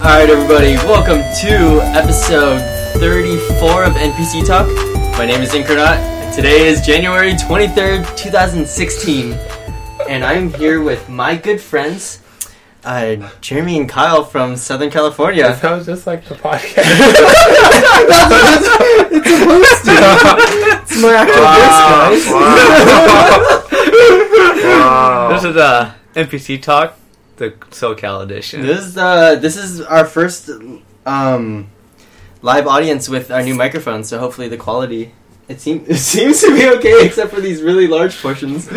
Alright, everybody, welcome to episode 34 of NPC Talk. My name is Incarnate, and today is January 23rd, 2016. And I'm here with my good friends, uh, Jeremy and Kyle from Southern California. That sounds just like the podcast. It's my actual voice, guys. wow. This is uh NPC Talk, the SoCal edition. This is, uh, this is our first um, live audience with our new microphone, so hopefully the quality. It, seem, it seems to be okay, except for these really large portions.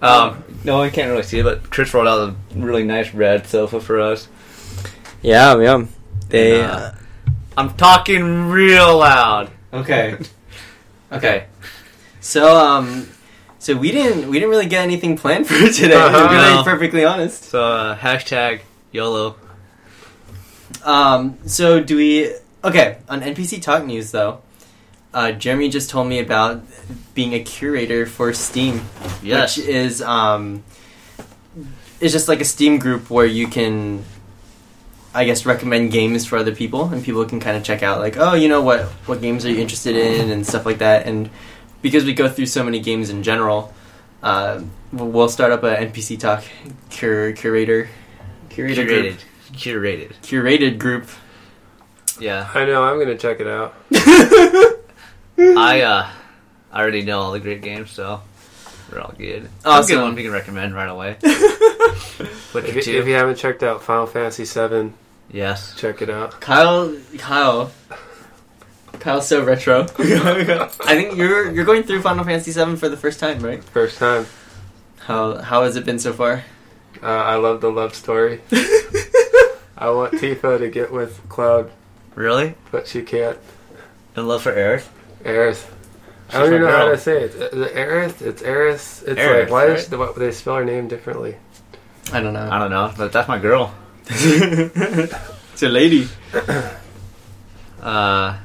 Um, no one can't really see it, but Chris rolled out a really nice red sofa for us. Yeah, yeah. They. And, uh, I'm talking real loud. Okay. Okay. So um, so we didn't we didn't really get anything planned for today. To Uh-huh. be No. perfectly honest. So uh, hashtag YOLO. Um, so do we? Okay, on NPC Talk News though, uh, Jeremy just told me about being a curator for Steam, Yes. which is um, is just like a Steam group where you can. I guess recommend games for other people, and people can kind of check out like, oh, you know what, what games are you interested in, and stuff like that. And because we go through so many games in general, uh, we'll we'll start up a NPC Talk cur- curator, curator Curated. group, Curated. curated group. Yeah. I know. I'm gonna check it out. I uh I already know all the great games, so we're all good. I'll Awesome. get one we can recommend right away. What If you you, if you haven't checked out Final Fantasy VII, Yes. check it out. Kyle, Kyle, Kyle's so retro. I think you're you're going through Final Fantasy VII for the first time, right? First time. How how has it been so far? Uh, I love the love story. I want Tifa to get with Cloud, Really? but she can't. In love for Aerith? Aerith. She's I don't even know how to say it. Is it Aerith? It's Aerith. It's Aerith, like why right? is the, what, they spell her name differently? I don't know. I don't know, but that's my girl. it's a lady. Uh,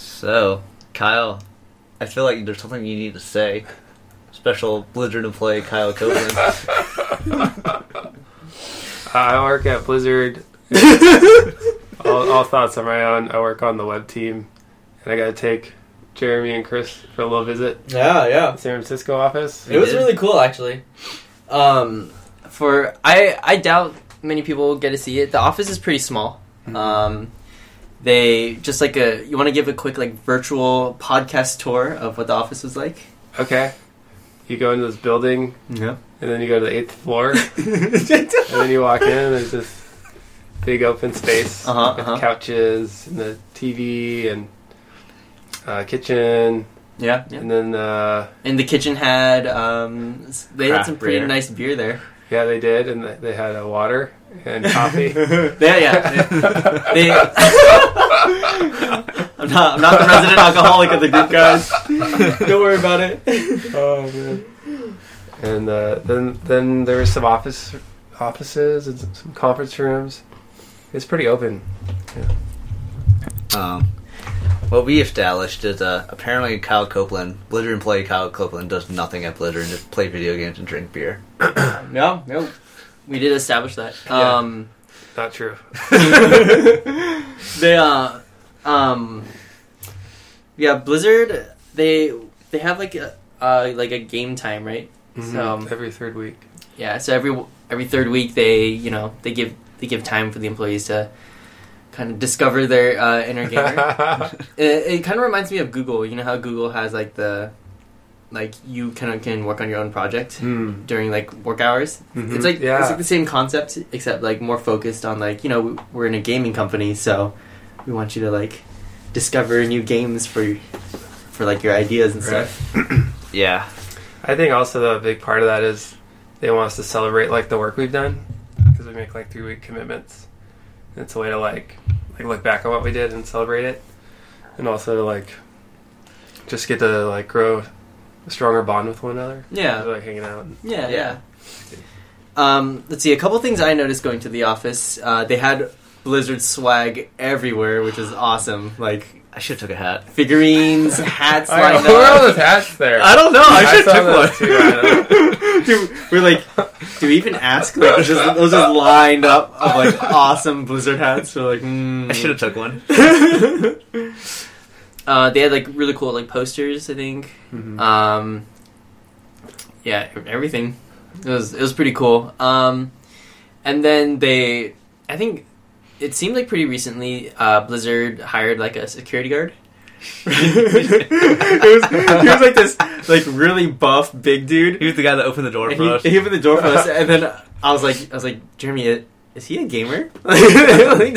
so Kyle, I feel like there's something you need to say. Special Blizzard employee Kyle Copeland. I work at Blizzard. all, all thoughts on my own. I work on the web team, and I got to take Jeremy and Chris for a little visit. Yeah, yeah. San Francisco office. It was did? really cool, actually. Um, for I I doubt many people get to see it. The office is pretty small. Mhm. Um, they just like a you want to give a quick like virtual podcast tour of what the office was like. Okay. You go into this building, Yeah. and then you go to the eighth floor, and then you walk in, and there's this big open space Uh-huh, with uh-huh. couches and the TV and uh, kitchen, yeah, yeah. and then uh, And the kitchen had um, they had some pretty beer. nice beer there. Yeah, they did, and they had a water and coffee. yeah, yeah. They, they- I'm not I'm not the resident alcoholic of the group, guys. Don't worry about it. oh man! And uh, then then there was some office offices and some- some conference rooms. It's pretty open. um, what we established is uh, apparently Kyle Copeland, Blizzard employee Kyle Copeland, does nothing at Blizzard and just play video games and drink beer. No, no. We did establish that. Yeah. Um, Not true. they uh, um, yeah, Blizzard. They they have like a uh, like a game time, right? Mhm. So- every third week. Yeah. So every every third week, they you know they give they give time for the employees to kind of discover their uh, inner gamer. it, it kind of reminds me of Google. You know how Google has like the like you kind of can work on your own project Hmm. during like work hours. Mhm. It's like yeah. it's like the same concept except like more focused on like you know we're in a gaming company so we want you to like discover new games for for like your ideas and Right. stuff. Yeah. I think also the big part of that is they want us to celebrate like the work we've done because we make like three week commitments. It's a way to like like look back on what we did and celebrate it, and also like just get to like grow a stronger bond with one another. Yeah. like hanging out. Yeah, Yeah. yeah. Um, let's see. A couple things I noticed going to the office. Uh, they had Blizzard swag everywhere, which is awesome. Like I should have took a hat. figurines, hats I lined know, where are all up. those hats there? I don't know. I, should have those took too, I know. Just Dude, we're like, do we even ask? Like, those just, those just lined up of like awesome Blizzard hats. We're like, mm. I should have took one. uh, they had like really cool like posters. I think. Mhm. Um, yeah, everything. It was it was pretty cool. Um, and then they, I think, it seemed like pretty recently, uh, Blizzard hired like a security guard. it was he was like this like really buff big dude. He was the guy that opened the door And for us. he, he opened the door for us, and then I was like, I was like, Jeremy, is he a gamer? Like,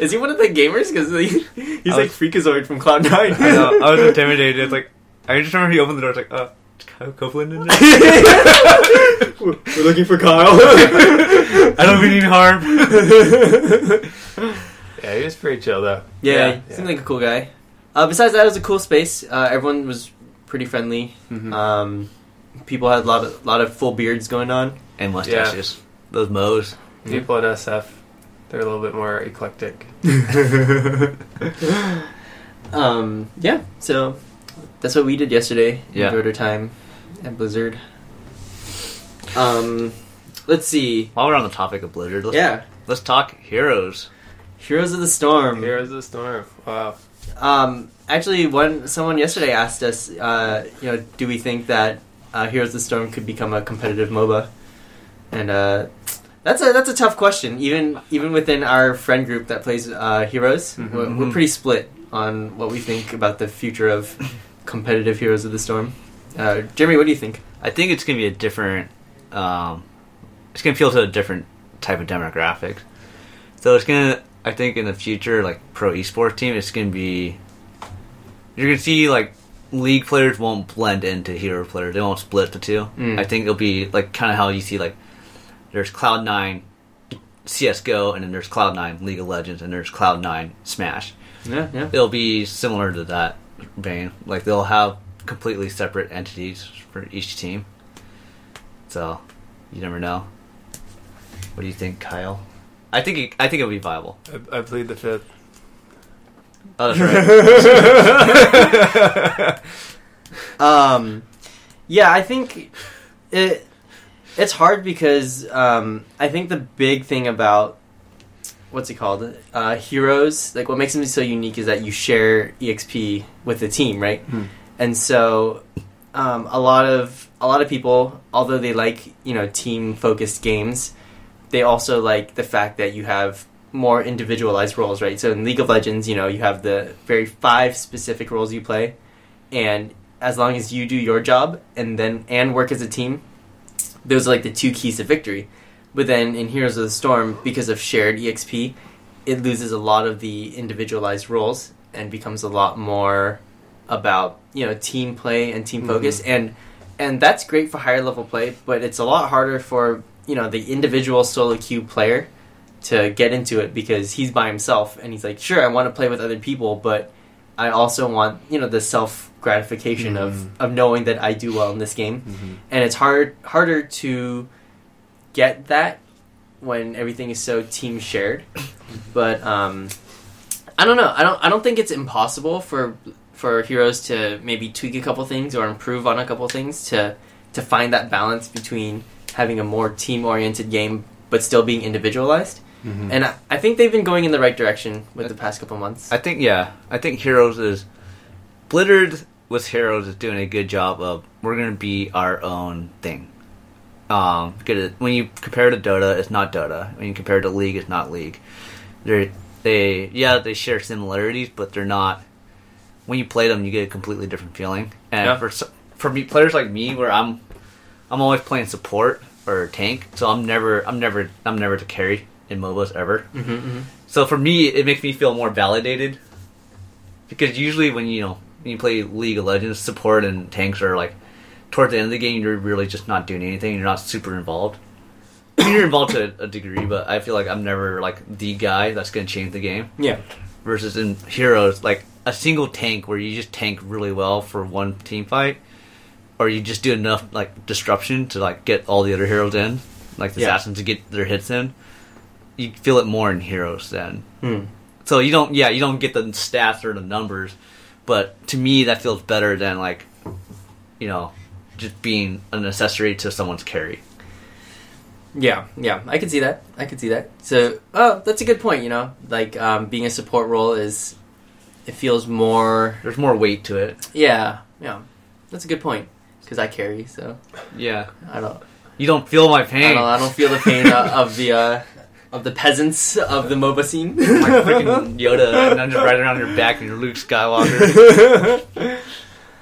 is he one of the gamers? Because like, he's I like Freakazoid from Cloud Nine. I know. I was intimidated. It's like I just remember he opened the door. It's like, uh, is Kyle Copeland in there? We're we're looking for Kyle. I don't mean any harm. Yeah, he was pretty chill though. yeah, Yeah. he seemed like a cool guy. Uh, besides that, it was a cool space. Uh, everyone was pretty friendly. Mhm. Um, people had a lot of lot of full beards going on. and mustaches. Those mows. People in SF, they're a little bit more eclectic. um, yeah, so that's what we did yesterday. Yeah. Enjoyed our time at Blizzard. Um, let's see. While we're on the topic of Blizzard, let's, Yeah, let's talk heroes. Heroes of the Storm. Heroes of the Storm. Wow. Um, actually, one someone yesterday asked us, uh, you know, do we think that uh, Heroes of the Storm could become a competitive MOBA? And uh, that's a that's a tough question. Even even within our friend group that plays uh, Heroes, Mhm. we're, we're pretty split on what we think about the future of competitive Heroes of the Storm. Uh, Jeremy, what do you think? I think it's gonna be a different. Um, it's gonna appeal to a different type of demographic. So it's gonna. I think in the future, like pro esports team, it's gonna be. You're gonna see like league players won't blend into hero players. They won't split the two. Mm. I think it'll be like kind of how you see like there's Cloud Nine, CS:GO, and then there's Cloud Nine League of Legends, and there's Cloud Nine Smash. Yeah, yeah. It'll be similar to that vein. Like they'll have completely separate entities for each team. So you never know. What do you think, Kyle? I think it, I think it'll be viable. I, I plead the fifth. Oh, that's right. Um, yeah, I think it it's hard because um, I think the big thing about what's it called uh, heroes like what makes them so unique is that you share exp with the team right Hmm. and so um, a lot of a lot of people although they like you know team focused games they also like the fact that you have more individualized roles right? So in league of legends you know you have the very five specific roles you play and as long as you do your job and then and work as a team those are like the two keys to victory. But then in heroes of the storm because of shared exp it loses a lot of the individualized roles and becomes a lot more about you know team play and team focus. And and that's great for higher level play but it's a lot harder for you know the individual solo queue player to get into it because he's by himself and he's like sure i want to play with other people but i also want you know the self gratification Mhm. of of knowing that i do well in this game. Mm-hmm. and it's hard harder to get that when everything is so team shared. But um i don't know. I don't i don't think it's impossible for for heroes to maybe tweak a couple things or improve on a couple things to to find that balance between having a more team oriented game but still being individualized Mm-hmm. and I, I think they've been going in the right direction with the past couple months I think yeah. I think Heroes is Blizzard with Heroes is doing a good job of we're gonna be our own thing. Um, because when you compare to Dota, it's not Dota. When you compare to League, it's not League. They're they yeah they share similarities, but they're not. When you play them, you get a completely different feeling. And Yeah. for for me, players like me, where I'm I'm always playing support or tank, so I'm never I'm never I'm never to carry in MOBAs ever. mm-hmm, mm-hmm. So for me, it makes me feel more validated because usually when you know when you play League of Legends, support and tanks are like towards the end of the game, you're really just not doing anything. You're not super involved. You're involved to a degree, but I feel like I'm never like the guy that's going to change the game. yeah Versus in Heroes, like a single tank where you just tank really well for one team fight, or you just do enough like disruption to like get all the other heroes in, like the Yeah. assassins to get their hits in. You feel it more in Heroes than Hmm. so you don't, yeah, you don't get the stats or the numbers, but to me that feels better than like, you know, just being an accessory to someone's carry. Yeah, yeah, I can see that. I can see that. So, oh, that's a good point. You know, like um, being a support role is, it feels more. There's more weight to it. Yeah, yeah, that's a good point. Because I carry, so Yeah. I don't, You don't feel my I pain. don't, I don't feel the pain uh, of the uh, of the peasants of the MOBA scene. my freaking Yoda, and I'm just riding around your back and you're Luke Skywalker.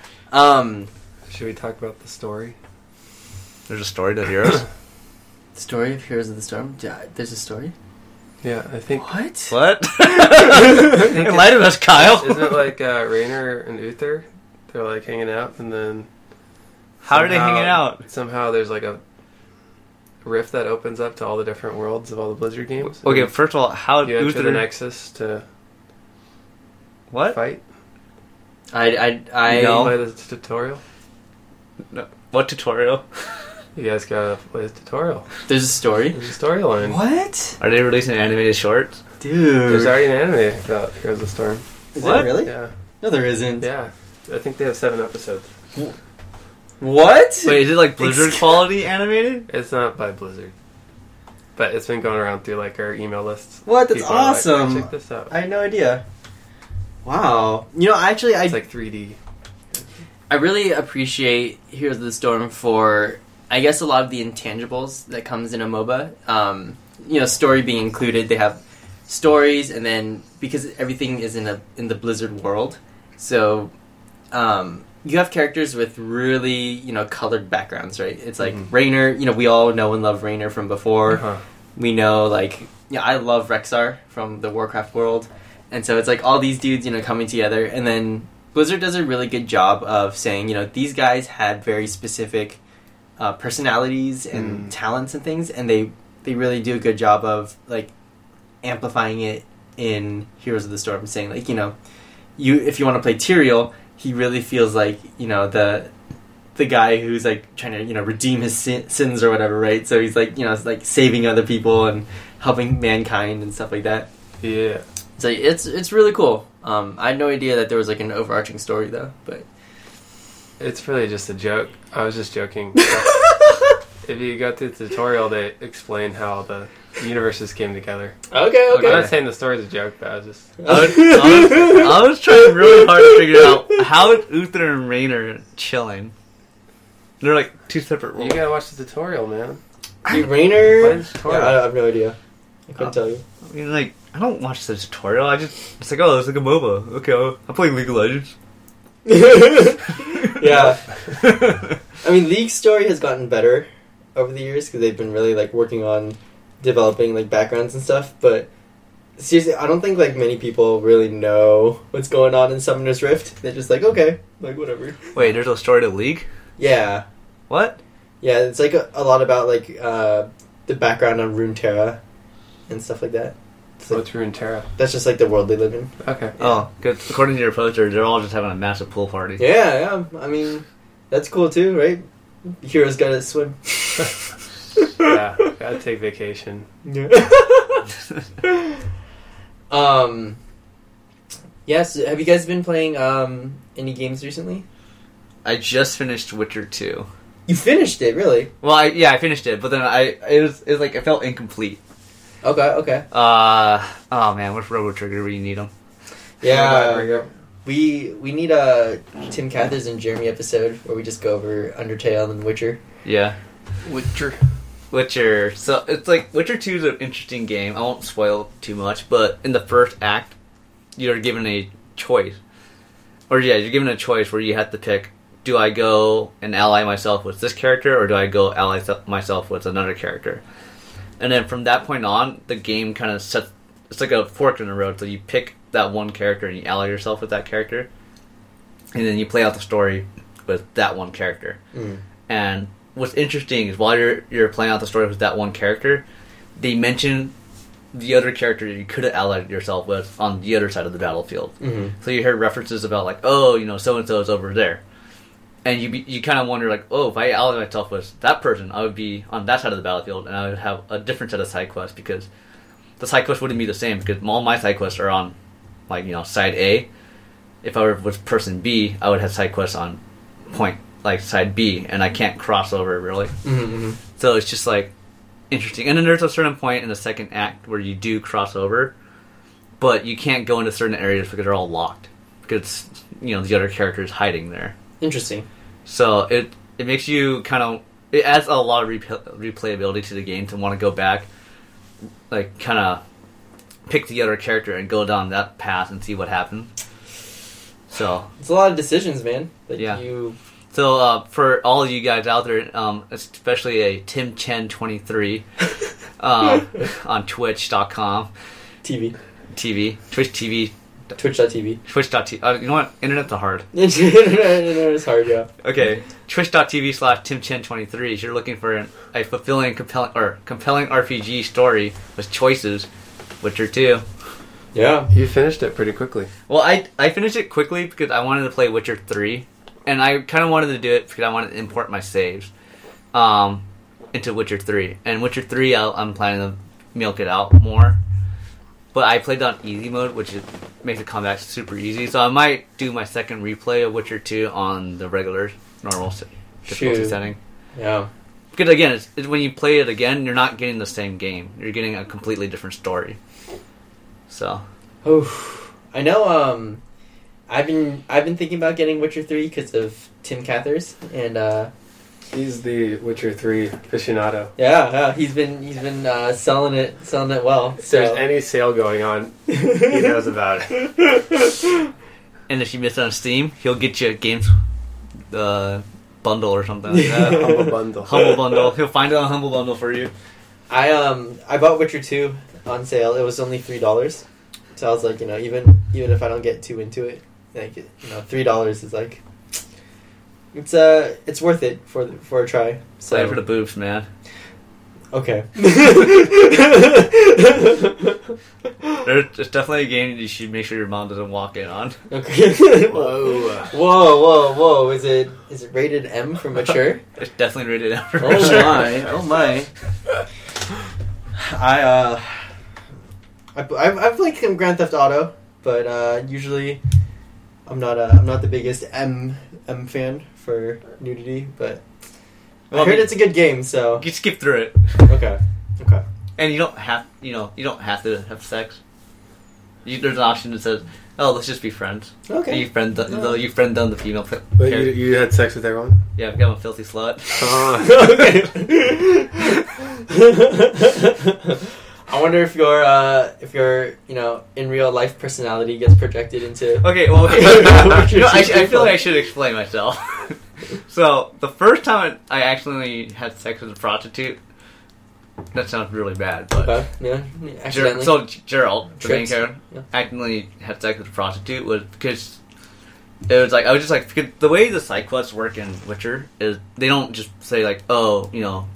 um, Should we talk about the story? There's a story to Heroes. story of Heroes of the Storm. Yeah, There's a story. Yeah, I think. What? what? I think Enlighten us, Kyle. Isn't it like uh, Raynor and Uther? They're like hanging out, and then How are they somehow- hanging out? Somehow there's like a rift that opens up to all the different worlds of all the Blizzard games. Okay, And first of all, how you enter the Uther? Nexus to What? fight. I I I. No. Play the tutorial. No. What tutorial? You guys gotta play the tutorial. There's a story. There's a storyline. What, Are they releasing an animated shorts? dude? There's already an anime about Heroes of the Storm. Is What? it really? Yeah, No, there isn't. yeah. I think they have seven episodes. What? Wait, is it like Blizzard Excuse- quality animated? It's not by Blizzard, but it's been going around through like our email lists. What? That's People are like, "Hey, awesome. check this out. I had no idea. Wow. You know, actually, I It's like 3D. I really appreciate Heroes of the Storm for, I guess, a lot of the intangibles that comes in a MOBA. Um, you know, story being included, they have stories, and then because everything is in a in the Blizzard world, so um, you have characters with really you know colored backgrounds, right? It's like Mhm. Raynor. You know, we all know and love Raynor from before. Uh-huh. we know like yeah i love Rexxar from the warcraft world and so it's like all these dudes you know coming together and then blizzard does a really good job of saying you know these guys had very specific uh, personalities and Mm. talents and things and they they really do a good job of like amplifying it in heroes of the storm saying like you know you if you want to play tyrael he really feels like you know the the guy who's like trying to you know redeem his sin- sins or whatever, right? So he's like you know it's like saving other people and helping mankind and stuff like that. Yeah. So it's it's really cool. Um, I had no idea that there was like an overarching story though, but It's really just a joke. I was just joking. if you go through the tutorial, they explain how the universes came together. okay, okay. I'm not saying the story's a joke, but I was just. I was, I, was, I was trying really hard to figure out how is Uther and Raynor chilling. They're like two separate You gotta watch the tutorial, man. Dude, Raynor. Tutorial. Yeah, I have no idea. I couldn't Oh. tell you. I mean, like, I don't watch the tutorial. I just it's like, oh, it's like a MOBA. Okay, I'm playing League of Legends. yeah, I mean, League's story has gotten better over the years because they've been really like working on developing like backgrounds and stuff. But seriously, I don't think like many people really know what's going on in Summoner's Rift. They're just like, okay, like whatever. Wait, there's a story to League. Yeah, What? yeah, it's like a, a lot about like uh, the background on Runeterra and stuff like that. It's like, What's Runeterra? that's just like the world they live in. Okay. Oh, good. According to your poster, they're all just having a massive pool party. Yeah, yeah. I mean, that's cool too, right? Heroes gotta swim. yeah, gotta take vacation. um. Yes. Have you guys been playing um any games recently? I just finished Witcher two. You finished it, really? Well, I, yeah, I finished it, but then I it was it was like it felt incomplete. Okay. Okay. Uh oh man, what's Robo Trigger when you need them? Yeah. We we need a Tim Cathers and Jeremy episode where we just go over Undertale and Witcher. Yeah, Witcher. Witcher. So it's like Witcher Two is an interesting game. I won't spoil too much, but in the first act, you're given a choice, or yeah, you're given a choice where you have to pick: do I go and ally myself with this character, or do I go ally se- myself with another character? And then from that point on, the game kind of sets. It's like a fork in the road. So you pick that one character and you ally yourself with that character, and then you play out the story with that one character. Mm. And what's interesting is while you're you're playing out the story with that one character, they mention the other character you could have allied yourself with on the other side of the battlefield. Mm-hmm. So you hear references about like, oh, you know, so and so is over there, and you be, you kind of wonder like, oh, if I allied myself with that person, I would be on that side of the battlefield, and I would have a different set of side quests because the side quests wouldn't be the same because all my side quests are on like you know side A. If I were with person B, I would have side quests on point like side B, and I can't cross over really. Mm-hmm. So it's just like interesting. And then there's a certain point in the second act where you do cross over, but you can't go into certain areas because they're all locked because you know the other character is hiding there. Interesting. So it it makes you kind of it adds a lot of replay- replayability to the game to want to go back, like kind of pick the other character and go down that path and see what happened. So It's a lot of decisions, man. That Yeah. you. so uh, for all of you guys out there, um, especially a Tim Chen twenty three um, on Twitch.com TV. TV Twitch TV Twitch.tv. Twitch.tv. Uh, you know what? Internet's are hard. it's hard, yeah. Okay, twitch.tv slash timchen23 if you're looking for an, a fulfilling, compelling, or compelling RPG story with choices, Witcher 2. Yeah. You finished it pretty quickly. Well, I, I finished it quickly because I wanted to play Witcher 3, and I kind of wanted to do it because I wanted to import my saves um, into Witcher 3. And Witcher 3, I'll, I'm planning to milk it out more. But I played on easy mode, which is, makes the combat super easy. So I might do my second replay of Witcher 2 on the regular, normal difficulty Shoot. setting. Yeah. Because again, it's, it's when you play it again, you're not getting the same game. You're getting a completely different story. So Oh, I know. Um, I've been I've been thinking about getting Witcher three because of Tim Cathers, and uh, He's the Witcher 3 aficionado. yeah, yeah, he's been he's been uh, selling it selling it well. If So there's any sale going on, he knows about it. And if you miss it on Steam, he'll get you a games uh, bundle or something like that. Humble bundle. Humble bundle. He'll find it on Humble Bundle for you. I um I bought Witcher two on sale. It was only three dollars, so I was like, you know, even even if I don't get too into it, like you know, three dollars is like it's uh it's worth it for for a try. So Play for the boobs, man. okay. There's, there's definitely a game you should make sure your mom doesn't walk in on. okay. Whoa. Whoa, whoa, whoa! Is it is it rated M for mature? It's definitely rated M for mature. Oh my! Oh my! I uh, I I've, I've played some Grand Theft Auto, but uh, usually I'm not a, I'm not the biggest M M fan for nudity, but Well, I heard mean, it's a good game. So You skip through it, okay, okay. and you don't have you know you don't have to have sex. You, there's an option that says, "Oh, let's just be friends." And Okay. you friend the, Yeah. though you friend down the female. Pe- But you, you had sex with everyone? yeah, become a filthy slut. okay. Uh-huh. I wonder if your uh, if your you know in real life personality gets projected into. Okay, well, okay. Witcher you know, I, I feel like I should explain myself. so the first time I actually had sex with a prostitute, that sounds really bad, but Okay, yeah, Ger- so Gerald, the main character, Yeah. accidentally had sex with a prostitute was because it was like I was just like the way the side quests work in Witcher is they don't just say like oh you know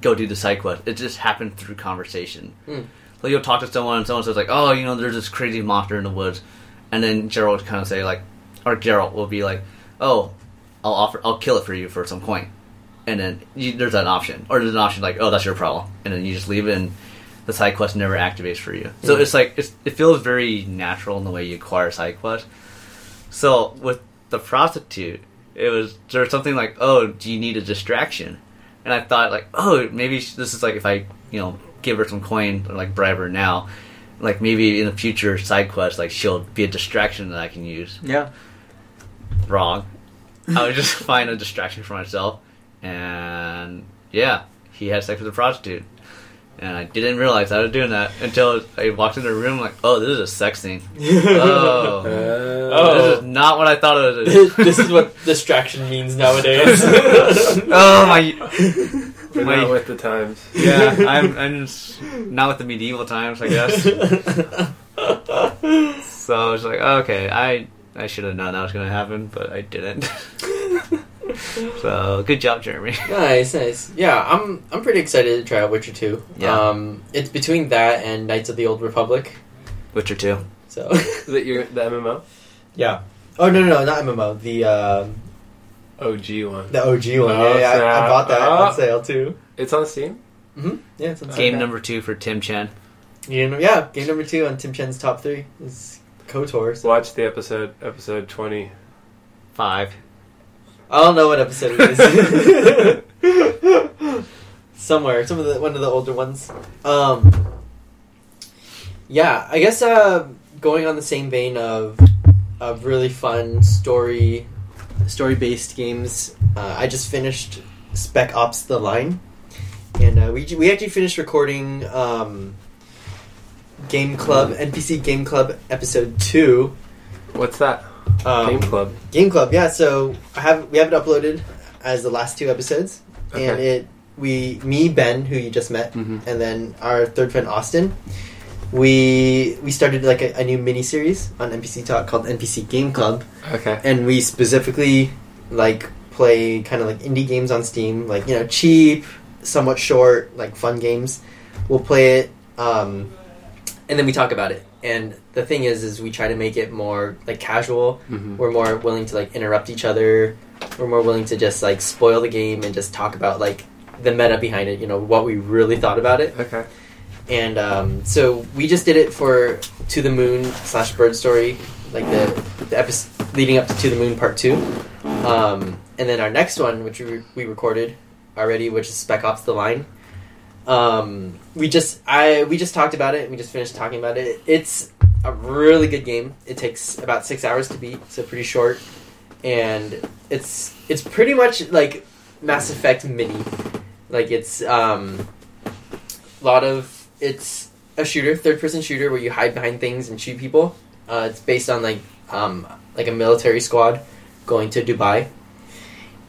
go do the side quest it just happens through conversation. Hmm. Like you'll talk to someone and someone says like oh you know there's this crazy monster in the woods, and then Gerald would kind of say like or Gerald will be like oh I'll offer I'll kill it for you for some coin, and then you, there's an option or there's an option like oh that's your problem, and then you just leave it and the side quest never activates for you. So Mm. it's like it's, it feels very natural in the way you acquire side quests. So with the prostitute, it was there was something like, oh, do you need a distraction? And I thought like, oh, maybe this is like if I you know give her some coin or like bribe her now, like maybe in the future side quest like she'll be a distraction that I can use. yeah. Wrong. I would just find a distraction for myself, and yeah, he had sex with a prostitute. And I didn't realize I was doing that until I walked into the room like, oh, this is a sex scene. Oh. Uh, This is not what I thought it was. this is what distraction means nowadays. oh my! We're My- not with the times. Yeah, I'm, I'm not with the medieval times, I guess. So I was like, okay, I I should have known that was going to happen, but I didn't. so good job, Jeremy. nice, nice. Yeah, I'm I'm pretty excited to try out Witcher 2. Yeah. Um, it's between that and Knights of the Old Republic. Witcher two. So Is it your, the MMO? yeah. Oh no no no not MMO the um, OG one. the OG one. Oh, yeah, yeah I, I bought that Oh. on sale too. It's on Steam? hmm Yeah, it's on sale. Game number two for Tim Chen. Game, yeah, game number two on Tim Chen's top three is KOTOR. So. Watch the episode, episode 20. I don't know what episode it is. Somewhere, some of the one of the older ones. Um, yeah, I guess uh, going on the same vein of of really fun story story based games. Uh, I just finished Spec Ops: The Line, and uh, we we actually finished recording um, Game Club NPC Game Club episode two. What's that? Um, Game Club. Game Club, yeah. So I have we have it uploaded as the last two episodes, and it we me Ben who you just met, Mhm. and then our third friend Austin. We we started like a, a new mini series on NPC Talk called NPC Game Club, Okay. and we specifically like play kind of like indie games on Steam, like you know cheap, somewhat short, like fun games. We'll play it, um, and then we talk about it. And the thing is, is we try to make it more like casual. Mhm. We're more willing to like interrupt each other. We're more willing to just like spoil the game and just talk about like the meta behind it. You know what we really thought about it. Okay. And um, so we just did it for To the Moon slash Bird Story, like the the episode leading up to To the Moon Part Two. Um, and then our next one, which we, we recorded already, which is Spec Ops: The Line. Um, we just I we just talked about it. We just finished talking about it. It's a really good game. It takes about six hours to beat, so pretty short. And it's it's pretty much like Mass Effect Mini. Like it's um, a lot of it's a shooter, third person shooter where you hide behind things and shoot people. Uh, it's based on like um, like a military squad going to Dubai,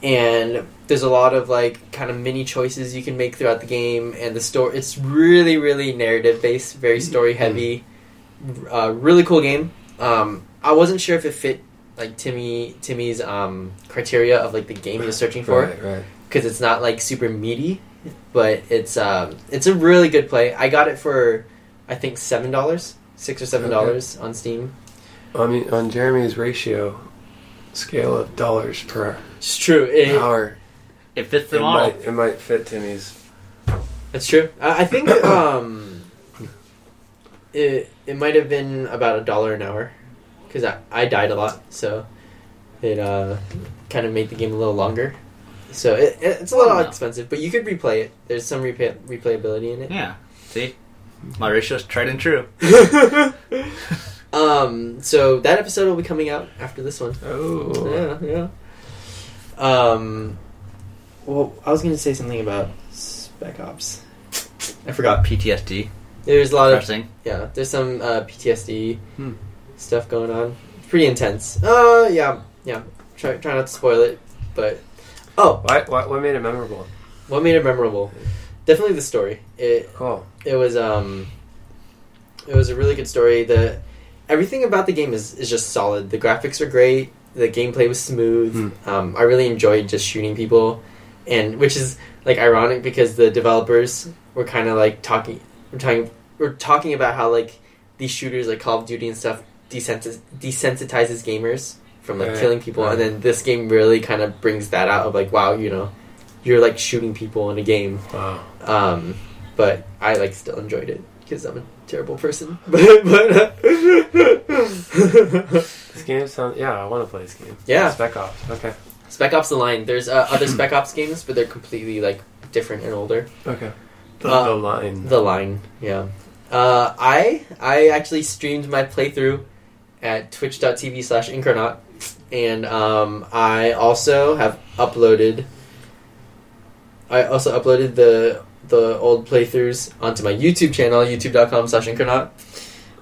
and there's a lot of like kind of mini choices you can make throughout the game, and the story. It's really really narrative based, very story heavy. Uh, really cool game. Um, I wasn't sure if it fit like Timmy Timmy's um, criteria of like the game he was searching for Right. Right. because it's not like super meaty, but it's um, it's a really good play. I got it for I think seven dollars, six or seven dollars on Steam. I mean, on Jeremy's ratio scale of dollars per It's true. It, hour, It fits it them all. might, it might fit Timmy's. That's true. I, I think um, it it might have been about a dollar an hour because I, I died a lot, so it uh, kind of made the game a little longer. So it, it- it's a little Oh, no. expensive, but you could replay it. There's some replay, replayability in it. Yeah. See, my ratio's tried and true. um, so that episode will be coming out after this one. Oh. Yeah, yeah. Um, well, I was going to say something about Spec Ops. I forgot. PTSD. There's a lot of Pressing. yeah. There's some uh, PTSD Hmm. stuff going on. Pretty intense. Uh, yeah, yeah. Try try not to spoil it, but oh, Why, what, what made it memorable? what made it memorable? Definitely the story. It Cool. it was um it was a really good story the everything about the game is, is just solid the graphics are great the gameplay was smooth Hmm. um, i really enjoyed just shooting people and which is like ironic because the developers were kind of like talking we're talking we're talking about how like these shooters like call of duty and stuff desensitizes gamers from like Right, killing people right. and then this game really kind of brings that out of like wow you know you're like shooting people in a game Wow. um, but I like still enjoyed it because I'm a terrible person. but but uh, This game sounds. Yeah, I want to play this game. Yeah. Spec Ops. Okay. Spec Ops: The Line. There's uh, other Spec Ops games, but they're completely like different and older. Okay. The, Uh, the line. The Line, yeah. Uh, I I actually streamed my playthrough at twitch.tv slash incarnate and um, I also have uploaded I also uploaded the the old playthroughs onto my YouTube channel, youtube.com slash incarnate.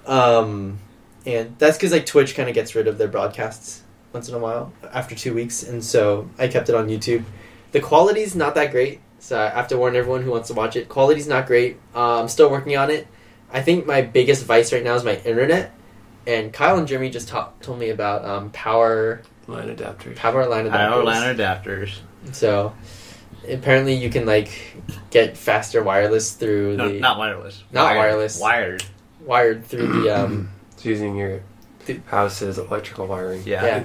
Um, and that's because like Twitch kind of gets rid of their broadcasts once in a while after two weeks, and so I kept it on YouTube. The quality's not that great, so I have to warn everyone who wants to watch it. Quality's not great. Uh, I'm still working on it. I think my biggest vice right now is my internet. And Kyle and Jeremy just ta- told me about um, power line adapters. power line adapters. Power line adapters. So apparently you can like get faster wireless through No, the not wireless. Not Wired. wireless. Wired. wired through the um It's using your The- house's electrical wiring. Yeah. yeah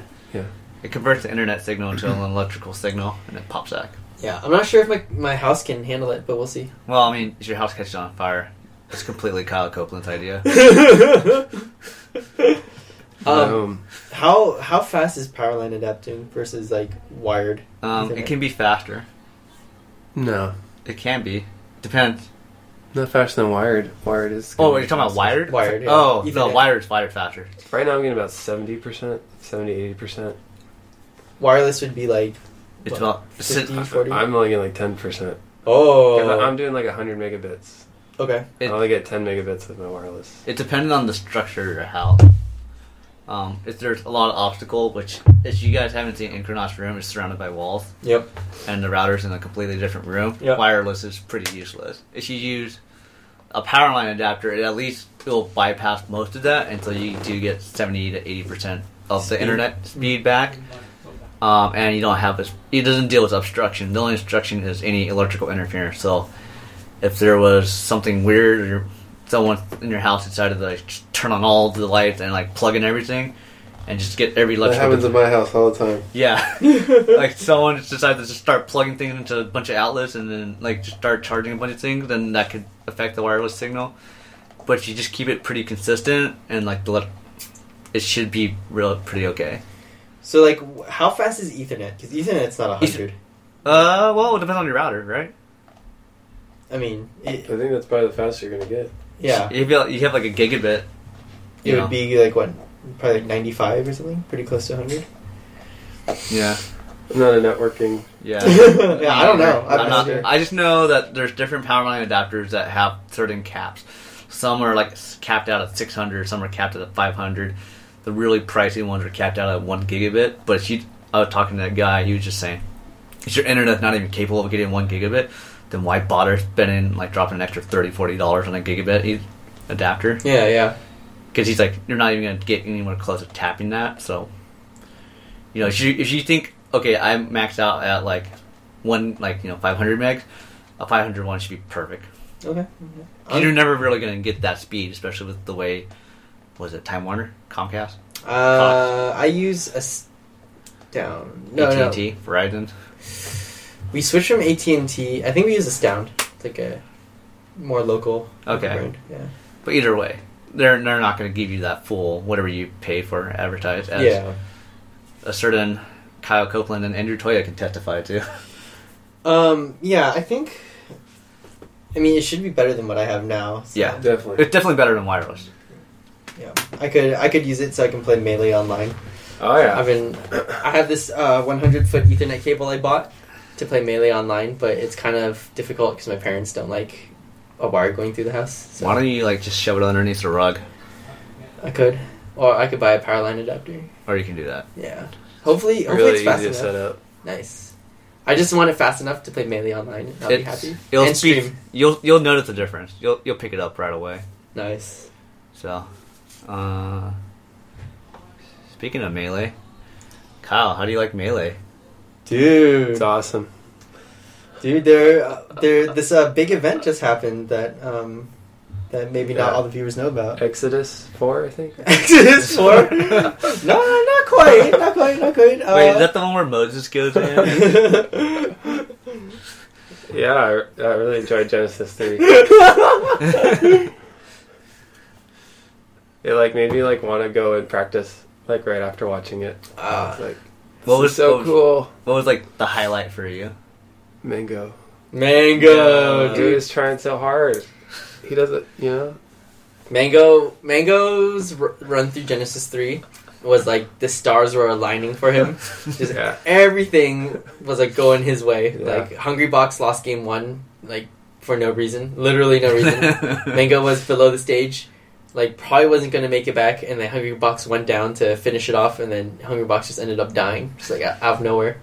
It converts the internet signal into an electrical signal, and it pops back. yeah. I'm not sure if my my house can handle it, but we'll see. Well, I mean, is your house catching on fire? It's completely Kyle Copeland's idea. um, Boom. How how fast is powerline adapting versus like wired? Um, it can be faster. No, It can be. Depends. not faster than wired. Wired is. Oh, you're talking about wired? Wired, yeah. Oh, the Ethernet. wired's wired faster. Right now, I'm getting about seventy percent, 70 80 percent. Wireless would be like It's What, about 50, 40? I'm only getting like ten percent. oh I'm doing like hundred megabits. okay. It- I only get ten megabits with my wireless. It depends on the structure of your house. Um, if there's a lot of obstacle, which if you guys haven't seen Incarnate's room, it's surrounded by walls, Yep. and the router's in a completely different room. Yep. Wireless is pretty useless. If you use a power line adapter, it at least will bypass most of that until you do get seventy to eighty percent of the internet speed back. Um, and you don't have this. It doesn't deal with obstruction. The only obstruction is any electrical interference. So, if there was something weird, or someone in your house decided to like turn on all the lights and like plug in everything, and just get every electrical. That happens in my house all the time. yeah, like someone just decided to just start plugging things into a bunch of outlets and then like just start charging a bunch of things, then that could affect the wireless signal. But if you just keep it pretty consistent and like the, le- it should be real pretty okay. So like, how fast is Ethernet? Because Ethernet's not a hundred. Uh, well, it depends on your router, right? I mean, I think that's probably the fastest you're gonna get. yeah, If you have, you have like a gigabit, it know. would be like what, probably like ninety-five or something, pretty close to hundred. yeah, I'm not a networking. yeah. yeah, I don't know. I'm I'm not- not I just know that there's different power line adapters that have certain caps. Some are like capped out at 600, some are capped at 500. The really pricey ones are capped out at one gigabit. But if you, I was talking to that guy, he was just saying, if your internet's not even capable of getting one gigabit, then why bother spending like dropping an extra 30 40 dollars on a gigabit adapter? Yeah, yeah. Because he's like, you're not even gonna get anywhere close to tapping that. So, you know, if you if you think, okay, I'm maxed out at like one like you know 500 megs, a 500 one should be perfect. Okay. Mm-hmm. you're never really gonna get that speed, especially with the way was it Time Warner, Comcast, Uh, I use a s- down. No, no. AT&T, Verizon. We switched from AT and T. I think we use Astound. It's like a more local Okay. brand. Yeah. But either way, they're they're not gonna give you that full whatever you pay for advertised. As yeah. a certain Kyle Copeland and Andrew Toya can testify to. Um. Yeah. I think. I mean, it should be better than what I have now. so- Yeah. Definitely. It's definitely better than wireless. Yeah. I could. I could use it so I can play melee online. Oh yeah. I've been. I have this uh, 100 foot Ethernet cable I bought to play melee online, but it's kind of difficult because my parents don't like a wire going through the house. So Why don't you like just shove it underneath the rug, I could, or I could buy a power line adapter. or you can do that. Yeah. Hopefully, hopefully really it's fast easy to enough. set up. Nice. I just want it fast enough to play melee online. and I'll be happy. You'll and speak- stream. You'll you'll notice the difference. You'll you'll pick it up right away. Nice. So, uh, speaking of melee, Kyle, how do you like melee? Dude, It's awesome. dude, there, uh, there, this uh, big event just happened that um, that maybe not all the viewers know about. Exodus four, I think. Exodus four? no, no, not quite, not quite, not quite. Uh, Wait, is that the one where Moses goes in? Yeah, I, I really enjoyed Genesis three. It like made me like want to go and practice like right after watching it. Ah. It's like What was so what was- cool? What was like the highlight for you? Mango. Mango, Dude dude. is trying so hard. He doesn't, you know. Mango, Mango's r- run through Genesis three was like the stars were aligning for him. Just Yeah. everything was like going his way. Yeah. Like Hungrybox lost game one, like for no reason, literally no reason. Mango was below the stage, like probably wasn't going to make it back, and then Hungrybox went down to finish it off, and then Hungrybox just ended up dying, just like out out of nowhere.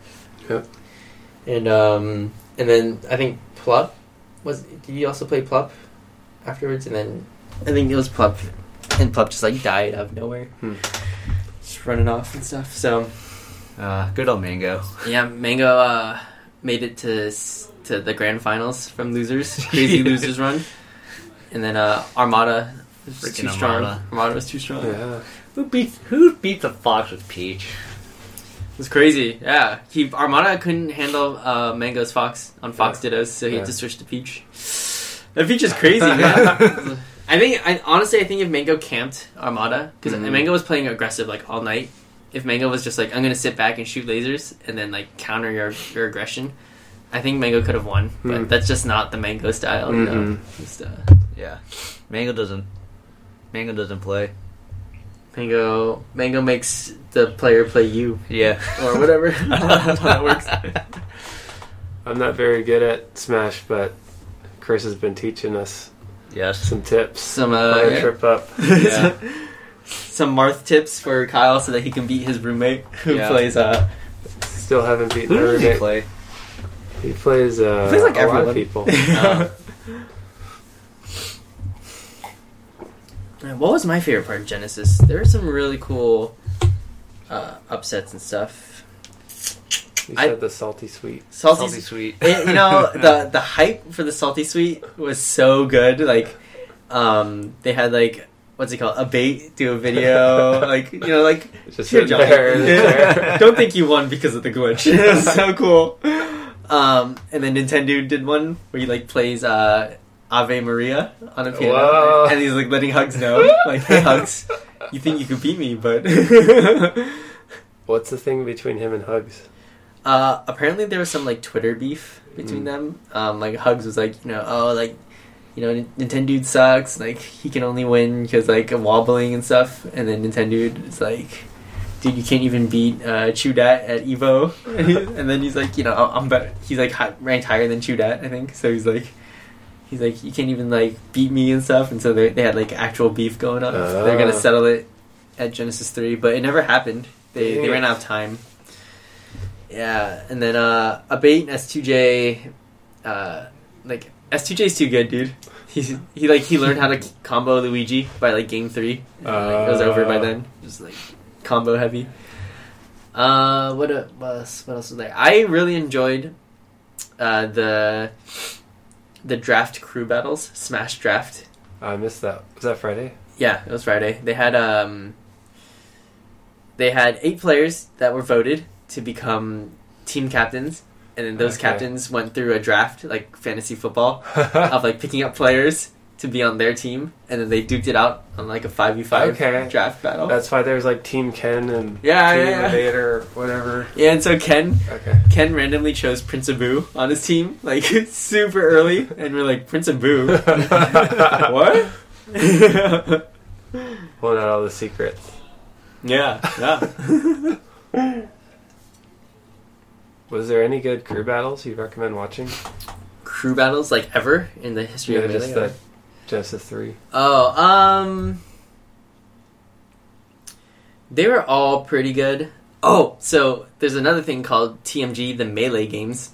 Yep. And um, and then I think Plup was. Did you also play Plup afterwards? And then I think it was Plup, and Plup just like died out of nowhere, Hmm. just running off and stuff. So uh, good old Mango. yeah, Mango uh, made it to to the grand finals from losers, crazy losers run, and then uh, Armada was Freaking too strong. Armada. Armada. was too strong. Yeah. Who beats Who beats the fox with Peach? It was crazy. Yeah, he Armada couldn't handle uh, Mango's Fox on Fox Yeah. Dittos, so he Yeah. had to switch to Peach. That Peach is crazy, man. I think, I honestly, I think if Mango camped Armada, because Mhm. Mango was playing aggressive like all night, if Mango was just like, I'm gonna sit back and shoot lasers and then like counter your your aggression, I think Mango could have won. But Hmm. that's just not the Mango style. You know, Mhm. just, uh, Yeah, Mango doesn't. Mango doesn't play. Mango Mango makes the player play you Yeah, or whatever. That works. I'm not very good at Smash, but Chris has been teaching us Yes. some tips. Some uh, Play yeah. trip up. Yeah. some Marth tips for Kyle so that he can beat his roommate who Yeah. plays uh Still haven't beaten Who my does he roommate. play? He plays, uh, He plays like a lot everyone. of people. Oh. What was my favorite part of Genesis? There were some really cool uh, upsets and stuff. You I- said the Salty Suite. Salty, Salty sweet. It- you know the the hype for the Salty Suite was so good. Like, um, they had like what's it called? Abate do a video. like you know, like It's just here, Johnny. there in the chair. Don't think you won because of the glitch. it was so cool. Um, and then Nintendude did one where he like plays uh, Ave Maria on a piano, Whoa. and he's like letting Hugs know, like, "Hey Hugs, you think you could beat me, but." What's the thing between him and Hugs? Uh, apparently there was some like Twitter beef between Mm. them. Um, like Hugs was like, you know, oh, like, you know, Nintendude sucks. Like he can only win because like wobbling and stuff. And then Nintendude is like, dude, you can't even beat uh, Chudat at Evo. and, then he's like, you know, "I- I'm better. He's like ranked higher than Chudat, I think. So he's like. He's like, you can't even like beat me and stuff, and so they they had like actual beef going on. They're gonna Ah. settle it at Genesis three, but it never happened. They they ran out of time. Yeah, and then uh, Abate and S two J, uh, like S2J's too good, dude. He's he like he learned how to combo Luigi by like game three. And, like, it was over by Uh. then. Just like combo heavy. Uh, what uh, what else? What else was there? I really enjoyed uh, the the draft crew battles, Smash Draft. I missed that. Was that Friday? Yeah, it was Friday. They had um they had eight players that were voted to become team captains, and then those Okay. captains went through a draft like fantasy football of like picking up players to be on their team, and then they duked it out on like a five v five draft battle. That's why there's like Team Ken and Yeah, Team yeah, yeah. Or whatever. yeah, and so Ken Okay. Ken randomly chose Prince Abu on his team like super early, and we're like Prince Abu, what? Pulling out all the secrets. yeah, yeah. Was there any good crew battles you'd recommend watching? Crew battles like ever in the history Yeah, of just Melee? the Genesis 3. Oh, um, they were all pretty good. Oh, so there's another thing called TMG, the Melee games,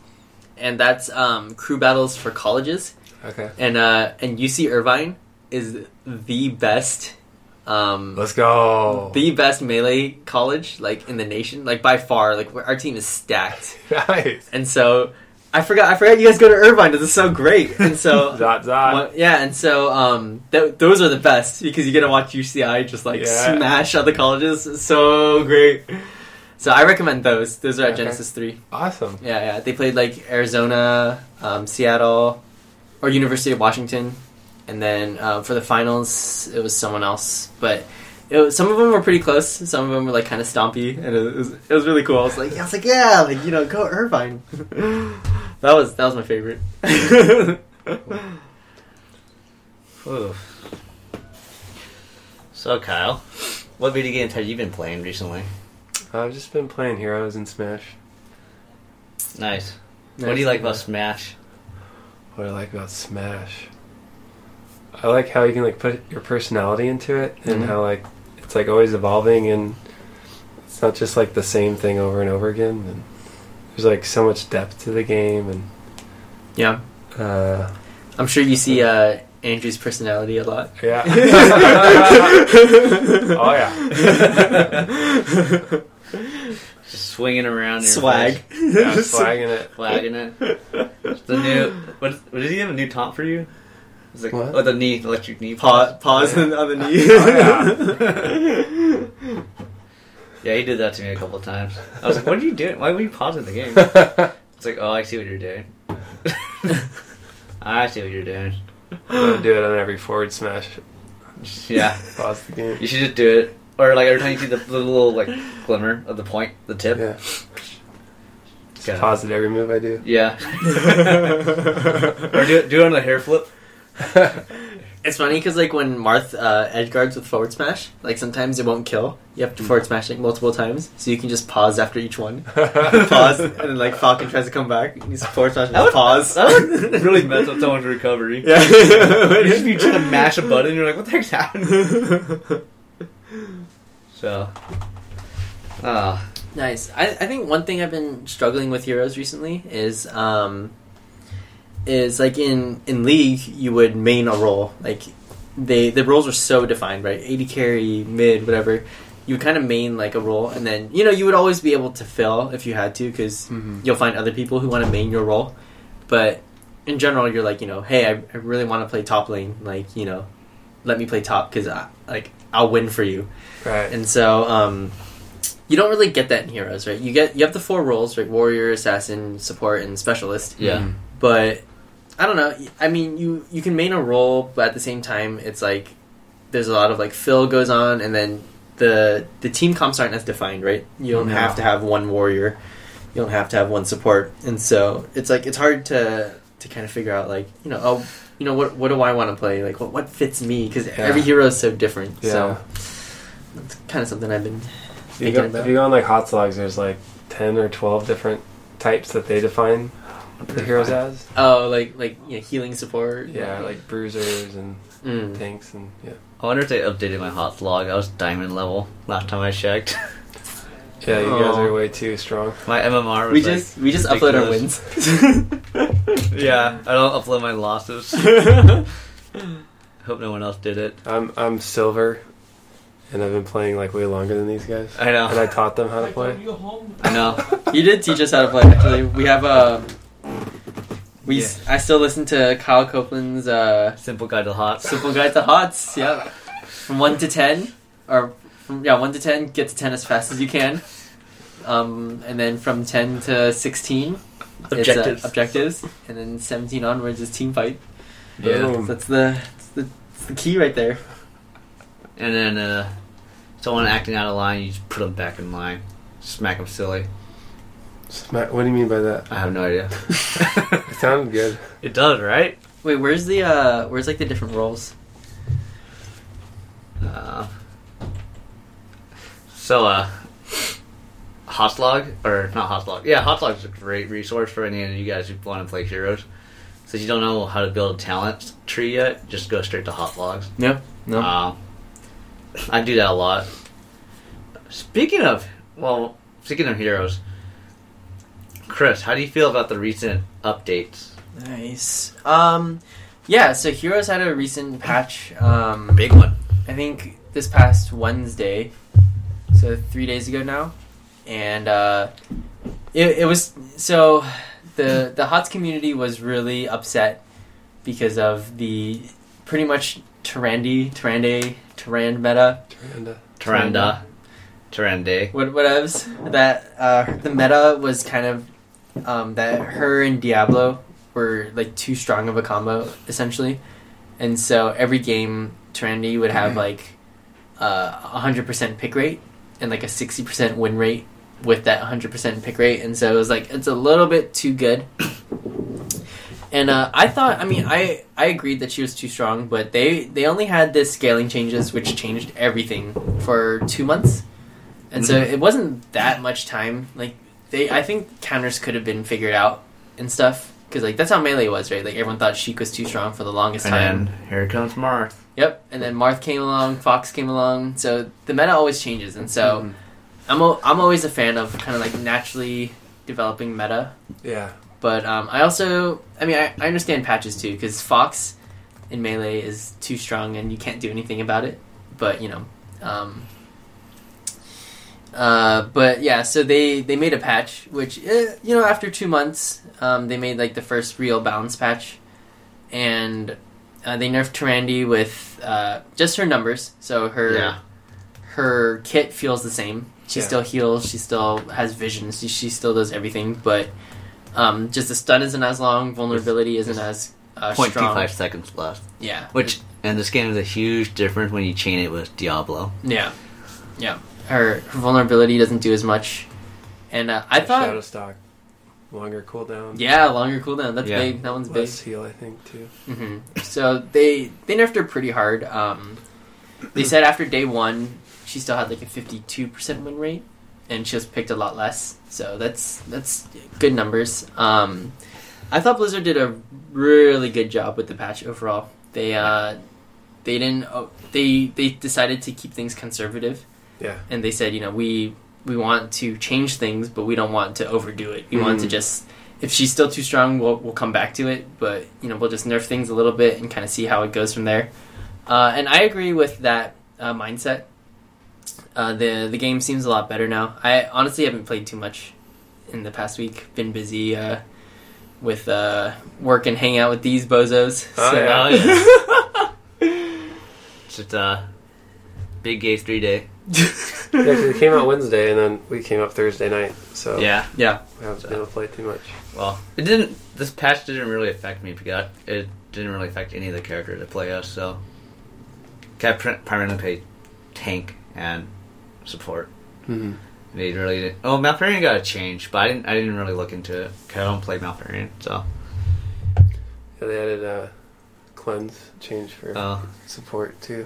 and that's um, crew battles for colleges. Okay. And uh, and UC Irvine is the best, um, Let's go. the best Melee college like in the nation, like by far. Like our team is stacked, nice. and so I forgot. I forgot you guys go to Irvine. This is so great, and so. Dot dot. Well, yeah, and so um, th- those are the best because you get to watch UCI just like Yeah. smash other colleges. It's so great. So I recommend those. Those are at Okay. Genesis three. Awesome. Yeah, yeah. They played like Arizona, um, Seattle, or University of Washington, and then uh, for the finals it was someone else. But was, some of them were pretty close. Some of them were like kind of stompy, and it was it was really cool. I was like, I was like, yeah, like you know, go Irvine. that was that was my favorite. Ooh. So Kyle, what video games have you been playing recently? I've just been playing Heroes in Smash. Nice. What do you like about Smash? What I like about Smash. I like how you can like put your personality into it and Mhm. how like it's like always evolving and it's not just like the same thing over and over again and there's like so much depth to the game and Yeah, uh I'm sure you see uh, Andrew's personality a lot. yeah. oh yeah. Just swinging around. your Swag. Yeah, swagging it. flagging it. The new what? What did he have a new top for you? It's like What? oh the knee electric knee. Pause, pause on on the knee. Oh, Yeah, he did that to me a couple of times. I was like, "What are you doing? Why were you pausing the game?" It's like, "Oh, I see what you're doing. I see what you're doing." I'm gonna do it on every forward smash. Yeah, Pause the game. you should just do it or like every time you see the, the little like glimmer of the point, the tip. Yeah. Yeah. Pause it every move I do. Yeah. or do it, do it on the hair flip. It's funny because like when Marth uh, edge guards with forward smash, like sometimes it won't kill. You have to forward smash like multiple times, so you can just pause after each one. pause, and then like Falcon tries to come back, you just forward smash and That would- pause. That would really mess up someone's recovery. yeah. You just be trying to mash a button, you're like, what the heck's happening? So, ah, Nice. I, I think one thing I've been struggling with heroes recently is um is like in in league you would main a role like they the roles are so defined right 80 carry mid whatever you would kind of main like a role and then you know you would always be able to fill if you had to because Mhm. you'll find other people who want to main your role but in general you're like you know hey I, I really want to play top lane like you know let me play top because I like I'll win for you Right. and so um, you don't really get that in heroes, right? You get you have the four roles, right? Warrior, assassin, support, and specialist. yeah. Mhm. But I don't know. I mean, you you can main a role, but at the same time, it's like there's a lot of like fill goes on, and then the the team comps aren't as defined, right? You don't No. have to have one warrior, you don't have to have one support, and so it's like it's hard to to kind of figure out like you know oh you know what what do I want to play like what what fits me because Yeah. every hero is so different. Yeah. So that's kind of something I've been If you, thinking go, about. if you go on like HotsLogs, there's like ten or twelve different types that they define the heroes as. Oh, like like you know, healing support. Yeah, like bruisers and Mm. tanks and yeah. I wonder if they updated my hot log. I was diamond level last time I checked. Yeah, you guys Aw. are way too strong. My MMR was We like, just we just upload our wins. yeah. I don't upload my losses. Hope no one else did it. I'm I'm silver, and I've been playing like way longer than these guys. I know. And I taught them how to play. I know. you did teach us how to play. Actually, we have a. We Yeah. s I still listen to Kyle Copeland's uh, Simple guide to hot. Simple Guide to Hots. Yeah, from one to ten, or from yeah one to ten, get to ten as fast as you can. Um, and then from ten to sixteen, it's, uh, Objectives. objectives, and then seventeen onwards is team fight. Yeah. Boom. That's the that's the, that's the key right there. And then uh, someone acting out of line, you just put them back in line. Smack them silly. Smack- What do you mean by that? I have no idea. It sounded good. it does, right? Wait, where's the uh, where's like the different roles? Uh, so, uh, Hotlog, or not Hotlog, yeah, Hotlog is a great resource for any of you guys who want to play Heroes. Since you don't know how to build a talent tree yet, just go straight to Hotlogs. Yeah. no. Uh, I do that a lot. Speaking of, well, speaking of Heroes, Chris, how do you feel about the recent updates? Nice. Um, yeah. So Heroes had a recent patch. Um, Big one. I think this past Wednesday, so three days ago now, and uh, it, it was so the the HOTS community was really upset because of the pretty much Tyrande Tyrande Tyrande meta. Miranda. Tyrande. Tyrande. What whatevs that uh, the meta was kind of um, that her and Diablo were like too strong of a combo essentially, and so every game Tyrande would have like uh, a hundred percent pick rate and like a sixty percent win rate with that hundred percent pick rate, and so it was like it's a little bit too good. And uh, I thought, I mean, I I agreed that she was too strong, but they they only had this scaling changes, which changed everything for two months, and so it wasn't that much time. Like they, I think counters could have been figured out and stuff because like that's how melee was, right? Like everyone thought Sheik was too strong for the longest time. And here comes Marth. Yep, and then Marth came along, Fox came along, so the meta always changes, and so Mhm. I'm o- I'm always a fan of kind of like naturally developing meta. Yeah. But um, I also, I mean, I, I understand patches too because Fox in melee is too strong and you can't do anything about it. But you know, um, uh, but yeah, so they they made a patch which eh, you know after two months um, they made like the first real balance patch, and uh, they nerfed Tyrande with uh, just her numbers. So her Yeah. her kit feels the same. She Yeah. still heals. She still has vision. She, she still does everything, but um, just the stun isn't as long. Vulnerability isn't as uh, strong. five seconds left. Yeah, Which and this game is a huge difference when you chain it with Diablo. yeah, Yeah, her, her vulnerability doesn't do as much, and uh, I thought, Shadow Stalk, longer cooldown. yeah, longer cooldown. That's Yeah. big. That one's big. Less heal, I think too. hmm So they they nerfed her pretty hard. Um, they said after day one, she still had like a fifty two percent win rate, and she was picked a lot less. So that's that's good numbers. Um, I thought Blizzard did a really good job with the patch overall. They uh, they didn't oh, they they decided to keep things conservative, Yeah. and they said you know we we want to change things, but we don't want to overdo it. We want to Mhm. just if she's still too strong, we'll we'll come back to it. But you know, we'll just nerf things a little bit and kind of see how it goes from there. Uh, and I agree with that uh, mindset. Uh, the the game seems a lot better now. I honestly haven't played too much in the past week. Been busy uh, with uh, work and hanging out with these bozos. Oh, yeah. Oh, It's just a big gay three day. Yeah, 'cause it came out Wednesday, and then we came up Thursday night. So Yeah. yeah. we haven't been able to play too much. Well, it didn't. This patch didn't really affect me because it didn't really affect any of the characters that play us. So, I pr- primarily play tank and support. Mm-hmm. They really didn't. Oh, Malfurion got a change, but I didn't. I didn't really look into it. 'cause I don't play Malfurion, so. Yeah, they added a cleanse change for Uh, support too.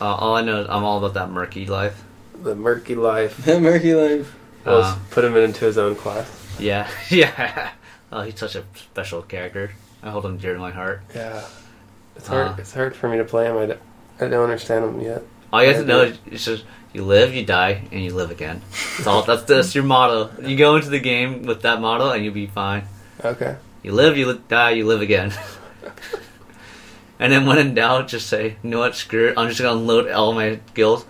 Uh, all I know is I'm all about that murky life. The murky life. The murky life. Well, Uh, put him into his own class. Yeah, yeah. Oh, he's such a special character. I hold him dear to my heart. Yeah, it's hard. Uh. it's hard for me to play him. I don't, I don't understand him yet. All you have to know is it's just you live, you die, and you live again. That's all. That's, that's your motto. You go into the game with that motto, and you'll be fine. Okay. You live, you li- die, you live again. and then when in doubt, just say, you know what, screw it. I'm just gonna unload all my skills,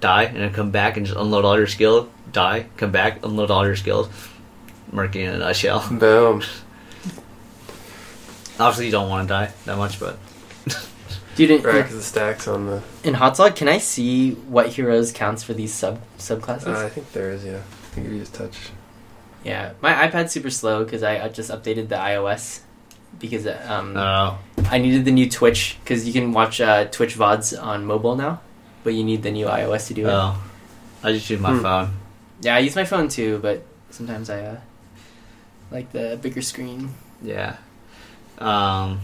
die, and then come back and just unload all your skills, die, come back, unload all your skills. Murky in a nutshell. Boom. Obviously, you don't want to die that much, but Dude, in, Right, because the stacks on the. in HotsLogs, can I see what heroes counts for these sub subclasses? Uh, I think there is. Yeah. I think you just touch. yeah, my iPad's super slow because I, I just updated the iOS because um, oh, I needed the new Twitch because you can watch uh, Twitch vods on mobile now, but you need the new iOS to do it. oh, I just use my Hmm. phone. Yeah, I use my phone too, but sometimes I uh, like the bigger screen. Yeah. Um.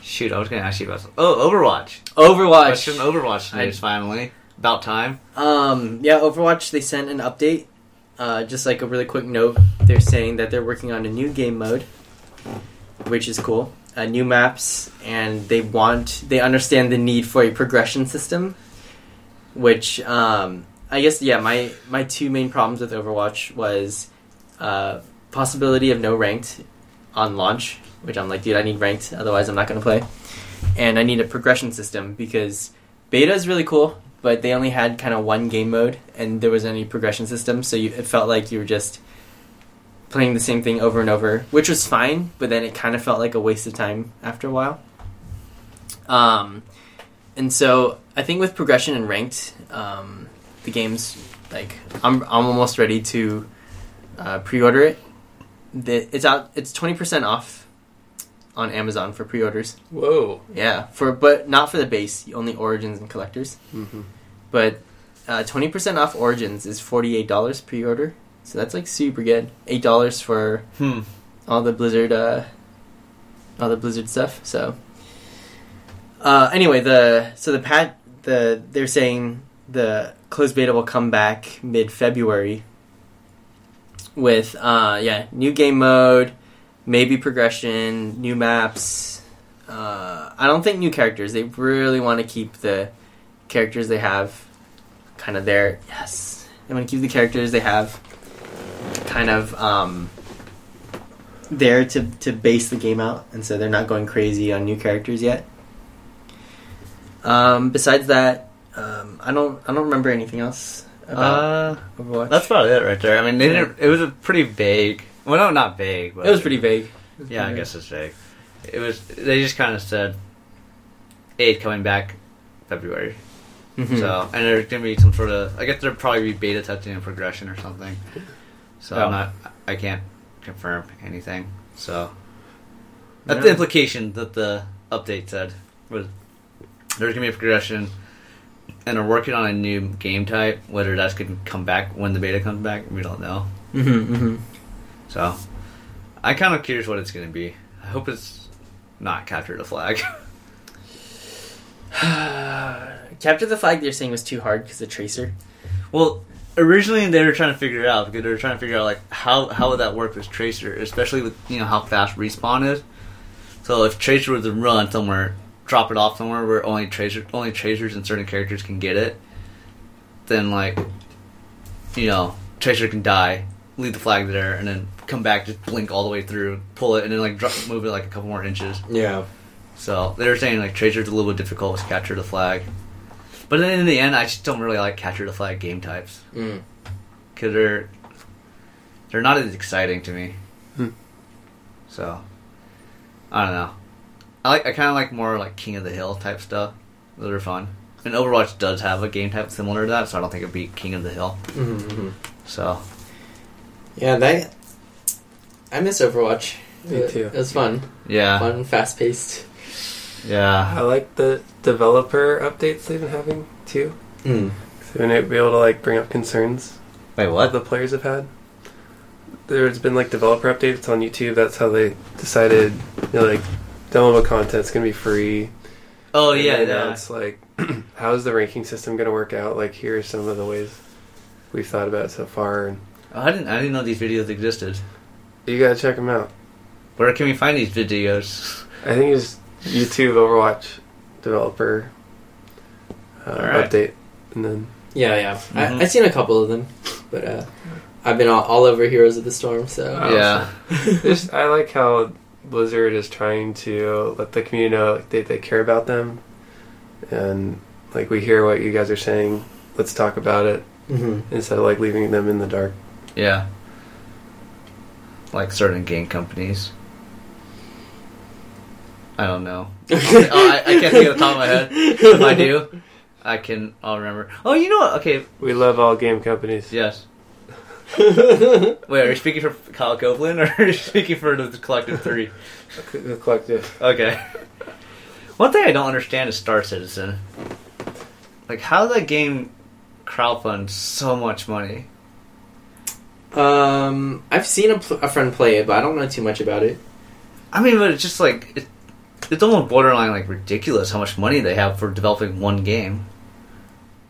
Shoot, I was gonna ask you about. Oh, Overwatch. Overwatch. Question Overwatch I- news finally. About time. Um, yeah, Overwatch. They sent an update. Uh, just like a really quick note, they're saying that they're working on a new game mode, which is cool. Uh, new maps, and they want they understand the need for a progression system. Which um, I guess yeah, my my two main problems with Overwatch was uh, possibility of no ranked on launch, which I'm like, dude, I need ranked, otherwise I'm not gonna play, and I need a progression system because beta is really cool, but they only had kind of one game mode, and there wasn't any progression system, so you, it felt like you were just playing the same thing over and over, which was fine, but then it kind of felt like a waste of time after a while. Um, and so I think with progression and ranked, um, the game's like I'm I'm almost ready to uh, pre-order it. The, it's out. It's twenty percent off on Amazon for pre-orders. Whoa. Yeah, for but not for the base, only Origins and Collectors. Mm-hmm. But uh, twenty percent off Origins is forty eight dollars pre-order, so that's like super good. Eight dollars for Hmm. all the Blizzard, uh, all the Blizzard stuff. So, uh, anyway, the so the pat the they're saying the closed beta will come back mid February with uh yeah new game mode, maybe progression, new maps. Uh, I don't think new characters. They really want to keep the characters they have kind of there. Yes, they want to keep the characters they have kind of um there to to base the game out, and so they're not going crazy on new characters yet. Um, besides that, um, I don't I don't remember anything else about Uh, Overwatch. that's about it right there. I mean, they didn't. It was a pretty vague. Well, no, not vague. But it was pretty vague. Was Yeah, I pretty guess it's vague. It was. They just kind of said, eight coming back February. vague. Mhm. So, and there's gonna be some sort of. I guess there'll probably be beta testing and progression or something. So Oh. I'm not. I can't confirm anything. So that's the implication that the update said was there's gonna be a progression, and they're working on a new game type. Whether that's going to come back when the beta comes back, we don't know. Mm-hmm, mm-hmm. So, I'm kind of curious what it's going to be. I hope it's not capture the flag. Capture the flag they're saying was too hard because the tracer. well, originally they were trying to figure it out because they were trying to figure out like how how would that work with Tracer, especially with you know how fast respawn is. So if Tracer was to run somewhere, drop it off somewhere where only Tracer only Tracers and certain characters can get it, then like, you know, Tracer can die, leave the flag there, and then come back, just blink all the way through, pull it, and then like drop, move it like a couple more inches. Yeah. So they were saying like Tracer's a little bit difficult to capture the flag. But then in the end, I just don't really like capture the flag game types Mm. because they're they're not as exciting to me. Hmm. So I don't know. I like I kind of like more like King of the Hill type stuff. Those are fun. And Overwatch does have a game type similar to that, so I don't think it'd be King of the Hill. Mm-hmm. So Yeah, that. I miss Overwatch. Me too. It was fun. yeah, Fun, fast paced. Yeah, I like the developer updates they've been having too. Mm. So they've been able to like bring up concerns Wait, what? the players have had. There's been like developer updates on YouTube. That's how they decided, you know, like downloadable content's gonna be free. Oh And yeah, yeah. announced, like how's the ranking system gonna work out? Like here are some of the ways we've thought about it so far, Oh, I didn't I didn't know these videos existed. you gotta check them out. Where can we find these videos? I think it's YouTube Overwatch developer uh, Alright. update, and then Yeah, yeah. Mhm. I, I've seen a couple of them, but uh, I've been all, all over Heroes of the Storm, so. Oh, yeah. Just, I like how Blizzard is trying to let the community know like, they, they care about them, and like we hear what you guys are saying. Let's talk about it hmm instead of like leaving them in the dark. Yeah. Like certain game companies. I don't know. oh, I, I can't think of the top of my head. If I do, I can. I'll remember. Oh, you know what? Okay. We love all game companies. Yes. Wait, are you speaking for Kyle Copeland or are you speaking for the collective three? The collective. Okay. One thing I don't understand is Star Citizen. Like, how did that game crowdfund so much money? Um, I've seen a, pl- a friend play it, but I don't know too much about it. I mean, but it's just like it, it's almost borderline like ridiculous how much money they have for developing one game.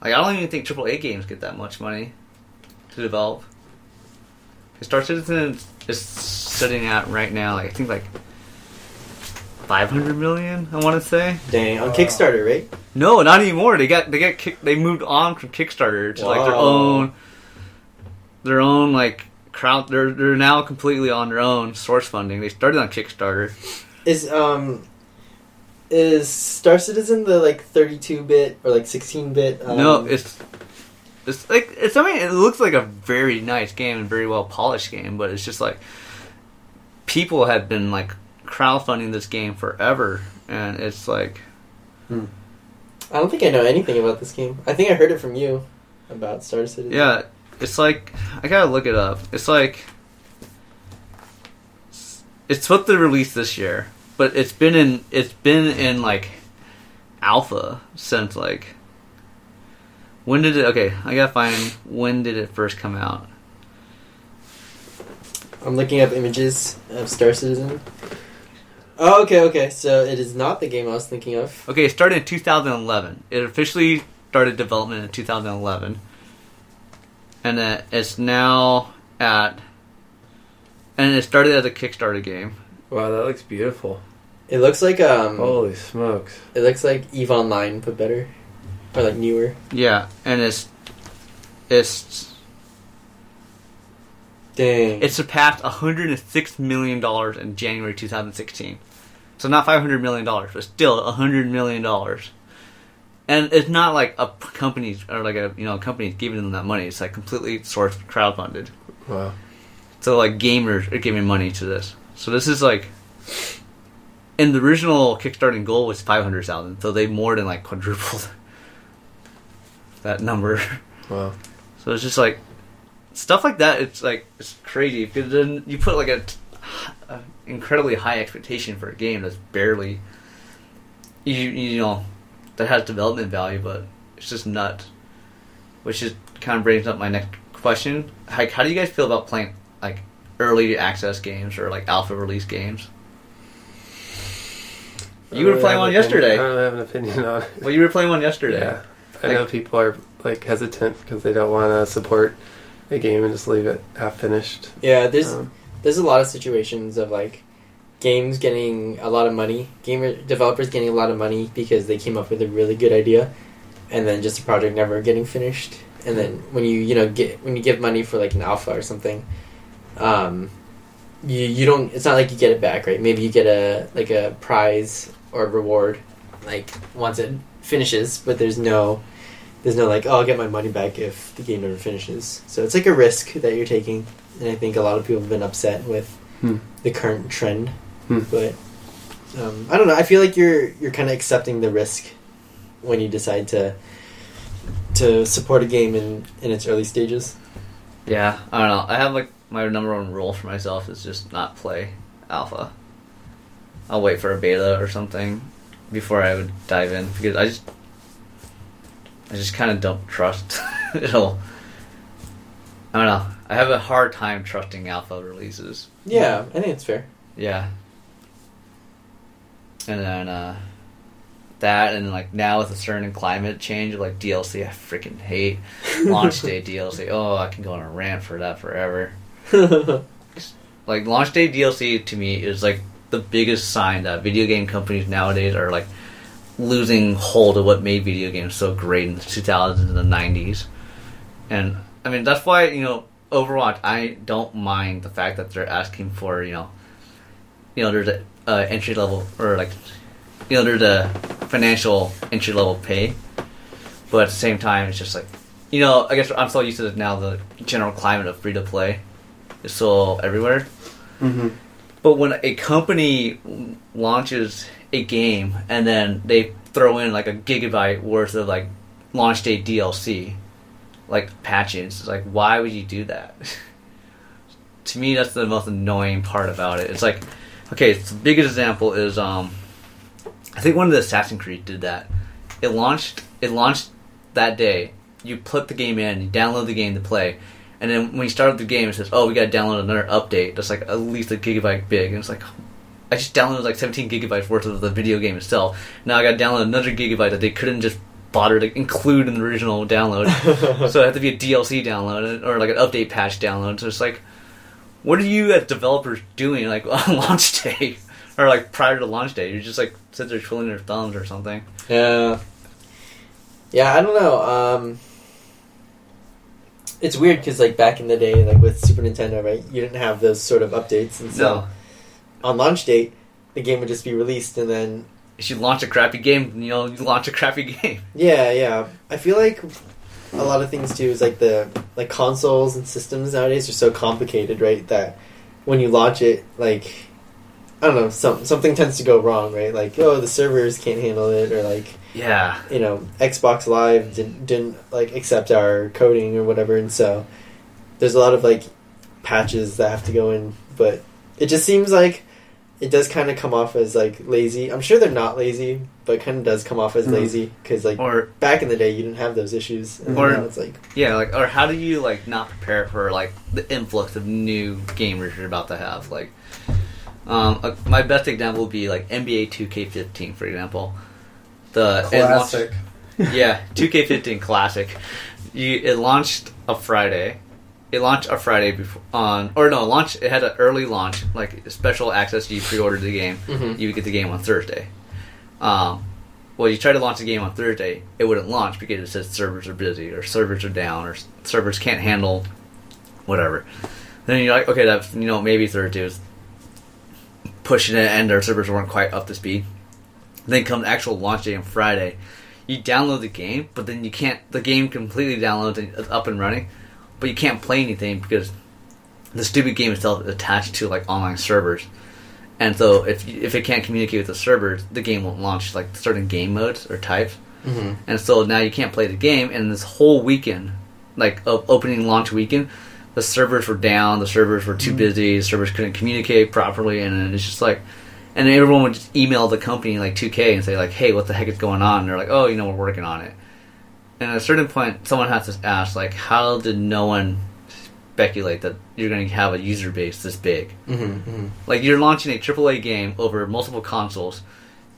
Like, I don't even think AAA games get that much money to develop. Star Citizen is sitting at right now, like I think like five hundred million. I want to say. Dang, on Kickstarter, right? No, not anymore. They got they got kick, they moved on from Kickstarter to like their own their own like crowd. They're they're now completely on their own source funding. They started on Kickstarter. Is um, is Star Citizen the like thirty-two bit or like sixteen bit? Um, no, it's it's like it's. I mean, it looks like a very nice game and very well polished game, but it's just like people have been like crowdfunding this game forever, and it's like I don't think I know anything about this game. I think I heard it from you about Star Citizen. yeah, it's like I gotta look it up. It's like it's supposed to release this year, but it's been in it's been in like alpha since like when did it? Okay, I gotta find when did it first come out. I'm looking up images of Star Citizen. Oh, okay, okay. So it is not the game I was thinking of. Okay, it started in 2011. It officially started development in 2011, and uh, it's now at. And it started as a Kickstarter game. Wow, that looks beautiful. It looks like um, Holy smokes! it looks like Eve Online but better, or like newer. Yeah, and it's it's Dang. it surpassed 106 million dollars in January 2016. So not 500 million dollars, but still 100 million dollars. And it's not like a company or like a you know a company giving them that money. It's like completely sourced crowdfunded. Wow. So like gamers are giving money to this. So this is like, and the original Kickstarting goal was five hundred thousand. So they more than like quadrupled that number. Wow. So it's just like stuff like that. It's like it's crazy because then you put like a, a incredibly high expectation for a game that's barely you you know that has development value, but it's just nuts. Which is kind of brings up my next question. Like, how do you guys feel about playing like early access games or like alpha release games? You were I playing one an opinion- yesterday. I don't have an opinion on it. Well, you were playing one yesterday. Yeah, I Like- know people are like hesitant because they don't want to support a game and just leave it half finished. Yeah, there's Um, there's a lot of situations of like games getting a lot of money, gamer developers getting a lot of money because they came up with a really good idea, and then just a project never getting finished. And then when you you know get when you give money for like an alpha or something, um, you you don't. It's not like you get it back, right? Maybe you get a like a prize or reward, like once it finishes, but there's no. There's no like, oh, I'll get my money back if the game never finishes. So it's like a risk that you're taking and I think a lot of people have been upset with Hmm. the current trend. Hmm. But um, I don't know. I feel like you're you're kind of accepting the risk when you decide to to support a game in in its early stages. Yeah, I don't know. I have like my number one rule for myself is just not play alpha. I'll wait for a beta or something before I would dive in because I just I just kind of don't trust it'll. I don't know. I have a hard time trusting alpha releases. Yeah, I think it's fair. Yeah. And then uh that and like now with a certain climate change like DLC I freaking hate launch day DLC. Oh, I can go on a rant for that forever. Like launch day DLC to me is like the biggest sign that video game companies nowadays are like losing hold of what made video games so great in the 2000s and the 90s. And I mean that's why, you know, Overwatch I don't mind the fact that they're asking for, you know, you know, there's a uh, entry level or like you know, there's a financial entry level pay. But at the same time it's just like you know, I guess I'm so used to it now the general climate of free to play is so everywhere. mhm. But when a company launches a game and then they throw in like a gigabyte worth of like launch day DLC, like patches, it's like why would you do that? to me, that's the most annoying part about it. It's like, okay, the biggest example is um, I think one of the Assassin's Creed did that. It launched. It launched that day. You put the game in, you download the game to play, and then when you start up the game, it says, "Oh, we got to download another update that's like at least a gigabyte big." And it's like, I just downloaded like 17 gigabytes worth of the video game itself. Now I got to download another gigabyte that they couldn't just bother to include in the original download. so it had to be a DLC download or like an update patch download. So it's like, what are you as developers doing like on launch day or like prior to launch day? You're just like sit there twiddling your thumbs or something. Yeah. Yeah, I don't know. Um, it's weird because like back in the day, like with Super Nintendo, right? You didn't have those sort of updates, and so No, on launch date, the game would just be released, and then if you launch a crappy game, you know, you launch a crappy game. yeah, yeah. I feel like a lot of things too is like the like consoles and systems nowadays are so complicated, right? That when you launch it, like I don't know, some something tends to go wrong, right? Like oh, the servers can't handle it, or like Yeah, you know Xbox Live didn't didn't like accept our coding or whatever, and so there's a lot of like patches that have to go in, but it just seems like it does kind of come off as like lazy. I'm sure they're not lazy, but kind of does come off as Mhm. lazy because like or back in the day you didn't have those issues, and Or- it's like yeah, like or how do you like not prepare for like the influx of new gamers you're about to have? Like, um, uh, my best example would be like NBA 2K15, for example. The launched- Classic. yeah, 2K15 Classic. You it launched a Friday. It launched a Friday before on or no launch. It had an early launch, like special access. You pre-ordered the game, Mhm. you would get the game on Thursday. Um, well, you try to launch the game on Thursday, it wouldn't launch because it says servers are busy or servers are down or servers can't handle whatever. Then you're like, okay, that you know maybe Thursday was pushing it and their servers weren't quite up to speed. Then come the actual launch day on Friday, you download the game, but then you can't. The game completely downloads and it's up and running, but you can't play anything because the stupid game itself is attached to like online servers. And so if if it can't communicate with the servers, the game won't launch like certain game modes or types. mhm. And so now you can't play the game. And this whole weekend, like opening launch weekend, the servers were down. The servers were too busy. The servers couldn't communicate properly, and it's just like, and everyone would just email the company like 2K and say like, "Hey, what the heck is going on?" And they're like, "Oh, you know, we're working on it." and at a certain point, someone has to ask, like, how did no one speculate that you're going to have a user base this big? Mm-hmm, Like, you're launching a AAA game over multiple consoles,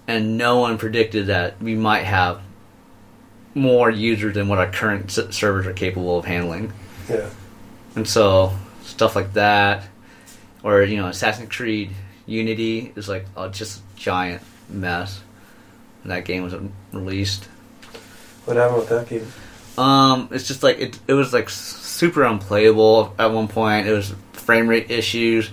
and no one predicted that we might have more users than what our current s- servers are capable of handling. Yeah. And so, stuff like that, or, you know, Assassin's Creed Unity is like a just giant mess. when that game was released. What happened with that game? Um, it's just like it. It was like super unplayable at one point. It was frame rate issues.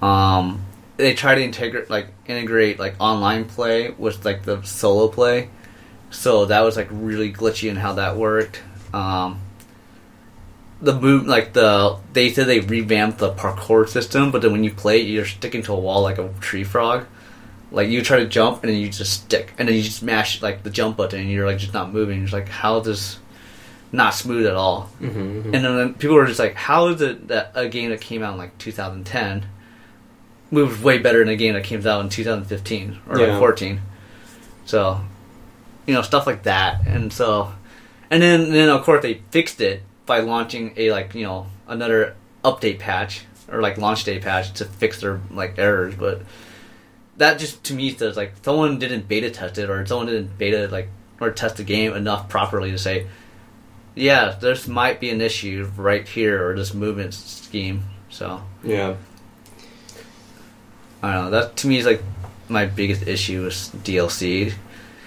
Um, they tried to integrate like integrate like online play with like the solo play, so that was like really glitchy in how that worked. Um, the move like the they said they revamped the parkour system, but then when you play, it, you're sticking to a wall like a tree frog. Like you try to jump and then you just stick, and then you just mash like the jump button, and you're like just not moving. It's like how is this not smooth at all? Mm-hmm, And then people were just like, how is it that a game that came out in like 2010 moves way better than a game that came out in 2015 or Yeah. like 14? So, you know, stuff like that. And so, and then, then of course they fixed it by launching a like, you know, another update patch or like launch day patch to fix their like errors. But that just to me says like someone didn't beta test it or someone didn't beta like or test the game enough properly to say, yeah, this might be an issue right here or this movement scheme. So Yeah. I don't know. That to me is like my biggest issue with DLC,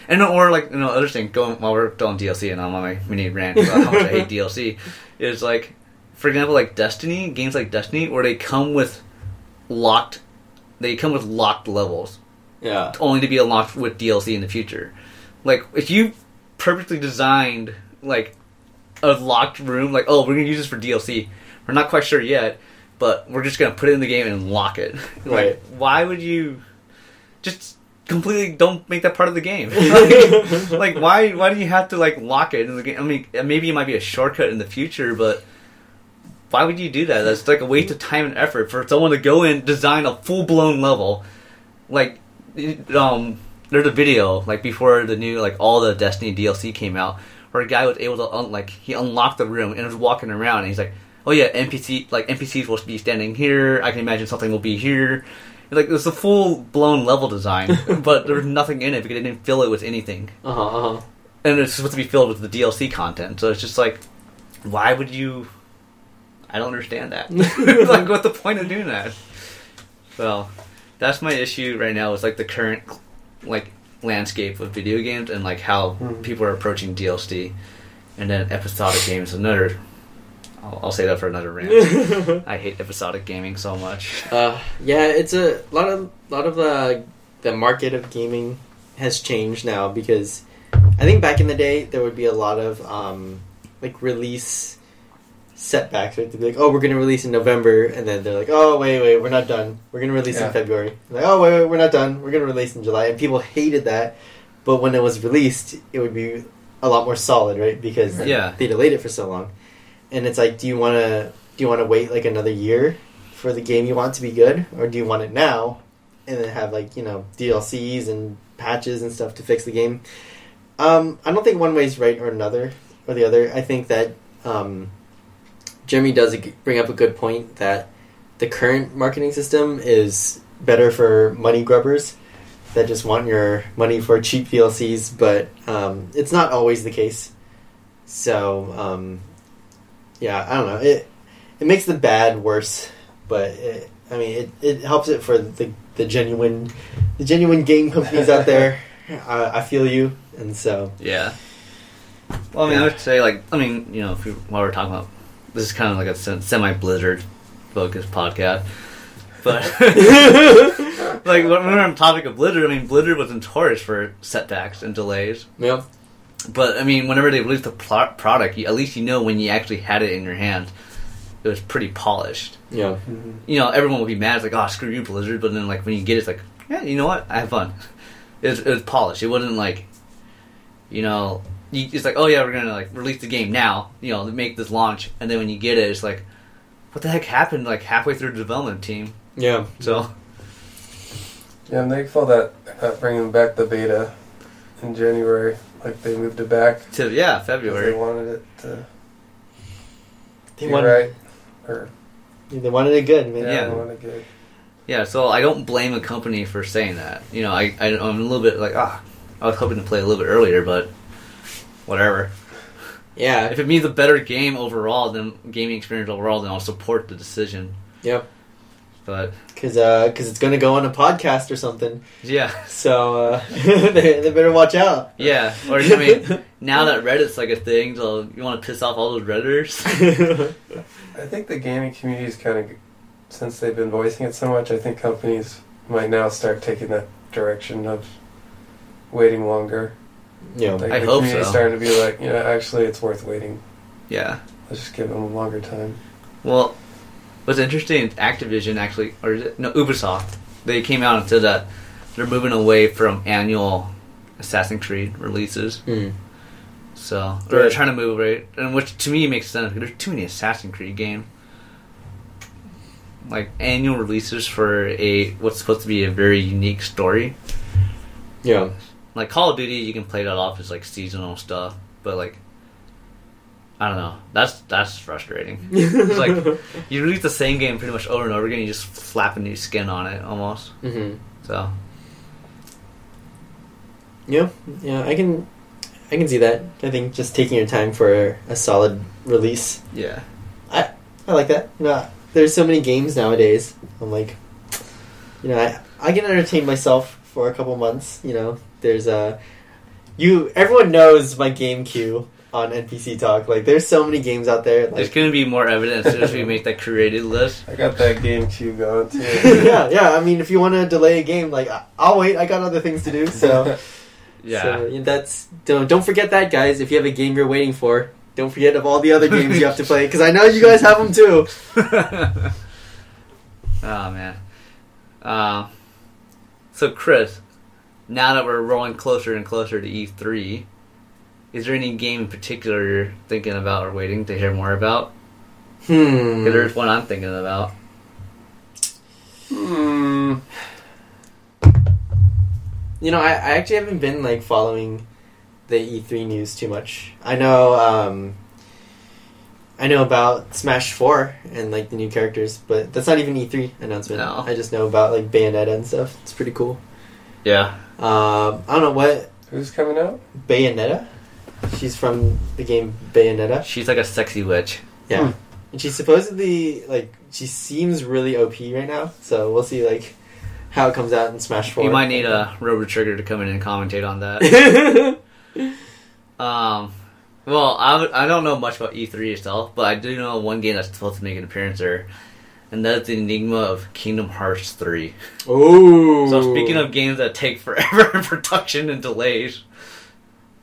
and or like you know other thing going while we're on DLC and I'm on my mini rant about how much I hate DLC is like, for example, like Destiny games like Destiny where they come with locked, they come with locked levels Yeah. only to be unlocked with DLC in the future. Like if you perfectly designed like a locked room, like oh we're gonna use this for DLC, we're not quite sure yet, but we're just gonna put it in the game and lock it. like Right. why would you just completely don't make that part of the game? like, like, why why do you have to like lock it in the game? I mean maybe it might be a shortcut in the future, but why would you do that? That's like a waste of time and effort for someone to go in design a full blown level like um there's a video like before the new like all the Destiny DLC came out where a guy was able to un- like he unlocked the room and was walking around and he's like oh yeah NPC like NPCs will be standing here I can imagine something will be here like it's a full blown level design but there's nothing in it because they didn't fill it with anything Uh huh. Uh huh. and it's supposed to be filled with the DLC content so it's just like why would you I don't understand that like what's the point of doing that well that's my issue right now is like the current like landscape of video games and like how Mhm. people are approaching DLC and then episodic games another I'll, I'll say that for another rant I hate episodic gaming so much Uh, yeah, it's a lot of lot of the the market of gaming has changed now because I think back in the day there would be a lot of um, like release setbacks. Right? They'd be like, "Oh, we're going to release in November," and then they're like, "Oh, wait, wait, we're not done. We're going to release Yeah. in February." Like, "Oh, wait, wait, we're not done. We're going to release in July," and people hated that. But when it was released, it would be a lot more solid, right? Because Yeah. they delayed it for so long. And it's like, do you want to do you want to wait like another year for the game you want to be good, or do you want it now and then have like you know DLCs and patches and stuff to fix the game? Um, I don't think one way is right or another or the other. I think that um, Jeremy does bring up a good point that the current marketing system is better for money grubbers that just want your money for cheap DLCs, but um, it's not always the case. So um, yeah, I don't know. It it makes the bad worse, but it, I mean it, it helps it for the the genuine the genuine game companies out there. I, I feel you, and so yeah well I mean I would say like I mean you know if we, while we're talking about this is kind of like a semi Blizzard focused podcast but like when we're on topic of Blizzard, I mean Blizzard was notorious for setbacks and delays. yeah, But I mean, whenever they released the pl- product, you, at least you know when you actually had it in your hand, it was pretty polished. yeah, mm-hmm. You know, everyone would be mad, it's like, "Oh, screw you, Blizzard!" But then, like when you get it, it's like, "Yeah, you know what? I have fun." It was, it was polished. It wasn't like, you know, you, it's like, "Oh yeah, we're gonna like release the game now." You know, make this launch, and then when you get it, it's like, "What the heck happened?" Like halfway through the development team. yeah. So Yeah, I'm thankful that they're not bringing back the beta in January. Like they moved it back. To yeah, 'cause They February. wanted it to They be wanted, right. Or they wanted it good, man. yeah, Yeah. they wanted good. Yeah, so I don't blame a company for saying that. You know, I, I I'm a little bit like ah, I was hoping to play a little bit earlier, but whatever. Yeah. If it means a better game overall, then gaming experience overall, then I'll support the decision. Yep. But Because uh, cause it's going to go on a podcast or something. yeah, So uh, they, they better watch out. yeah. Or I mean, now that Reddit's like a thing, so you want to piss off all those redditors? I think the gaming community is kind of, since they've been voicing it so much, I think companies might now start taking that direction of waiting longer. Yeah, know, Like I the hope community's so. starting to be like, you know, actually it's worth waiting. yeah. Let's just give them a longer time. Well, what's interesting, Activision actually, or is it, no, Ubisoft, they came out and said that they're moving away from annual Assassin's Creed releases. Hmm. So they're Good. trying to move away, and which to me makes sense. There's too many Assassin's Creed games. Like annual releases for a what's supposed to be a very unique story. Yeah. Like Call of Duty, you can play that off as like seasonal stuff, but like I don't know. That's that's frustrating. It's like you release the same game pretty much over and over again. You just slap a new skin on it almost. hmm So Yeah, yeah, I can, I can see that. I think just taking your time for a solid release, yeah, I I like that. You know, there's so many games nowadays. I'm like, you know, I I can entertain myself for a couple months. You know, there's a, you everyone knows my game queue on NPC Talk. Like, there's so many games out there. there's gonna be more evidence as soon as we make that created list. I got that game queue going too. yeah, yeah. I mean, if you want to delay a game, like I- I'll wait. I got other things to do. So. Yeah. So that's don't don't forget that, guys. If you have a game you're waiting for, don't forget of all the other games you have to play because I know you guys have them too. oh man. Uh, so Chris, now that we're rolling closer and closer to E3, is there any game in particular you're thinking about or waiting to hear more about? Hmm. 'Cause There's one I'm thinking about. Hmm. You know, I, I actually haven't been like following the E3 news too much. I know, um, I know about Smash Four and like the new characters, but that's not even E3 announcement. No. I just know about like Bayonetta and stuff. It's pretty cool. Yeah. Um, I don't know what Who's coming out? Bayonetta. She's from the game Bayonetta. She's like a sexy witch. Yeah. Hmm. And she's supposedly like she seems really OP right now, so we'll see like how it comes out in Smash Four. You might need a Robo Trigger to come in and commentate on that. Um, well, I, I don't know much about E3 itself, but I do know one game that's supposed to make an appearance there, and that's the Enigma of Kingdom Hearts 3. Ooh. So speaking of games that take forever in production and delays, it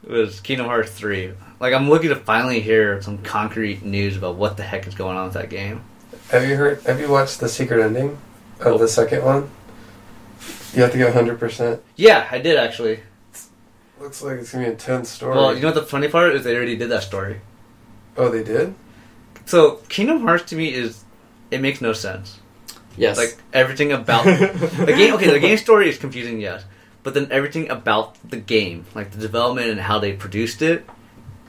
was Kingdom Hearts 3. Like, I'm looking to finally hear some concrete news about what the heck is going on with that game. Have you heard? Have you watched the secret ending of Oh. the second one? You have to get hundred percent. Yeah, I did actually. Looks like it's gonna be an intense story. Well, you know what the funny part is? They already did that story. oh, they did. So Kingdom Hearts to me is it makes no sense. yes. Like everything about the game. Okay, the game story is confusing, yes, but then everything about the game, like the development and how they produced it,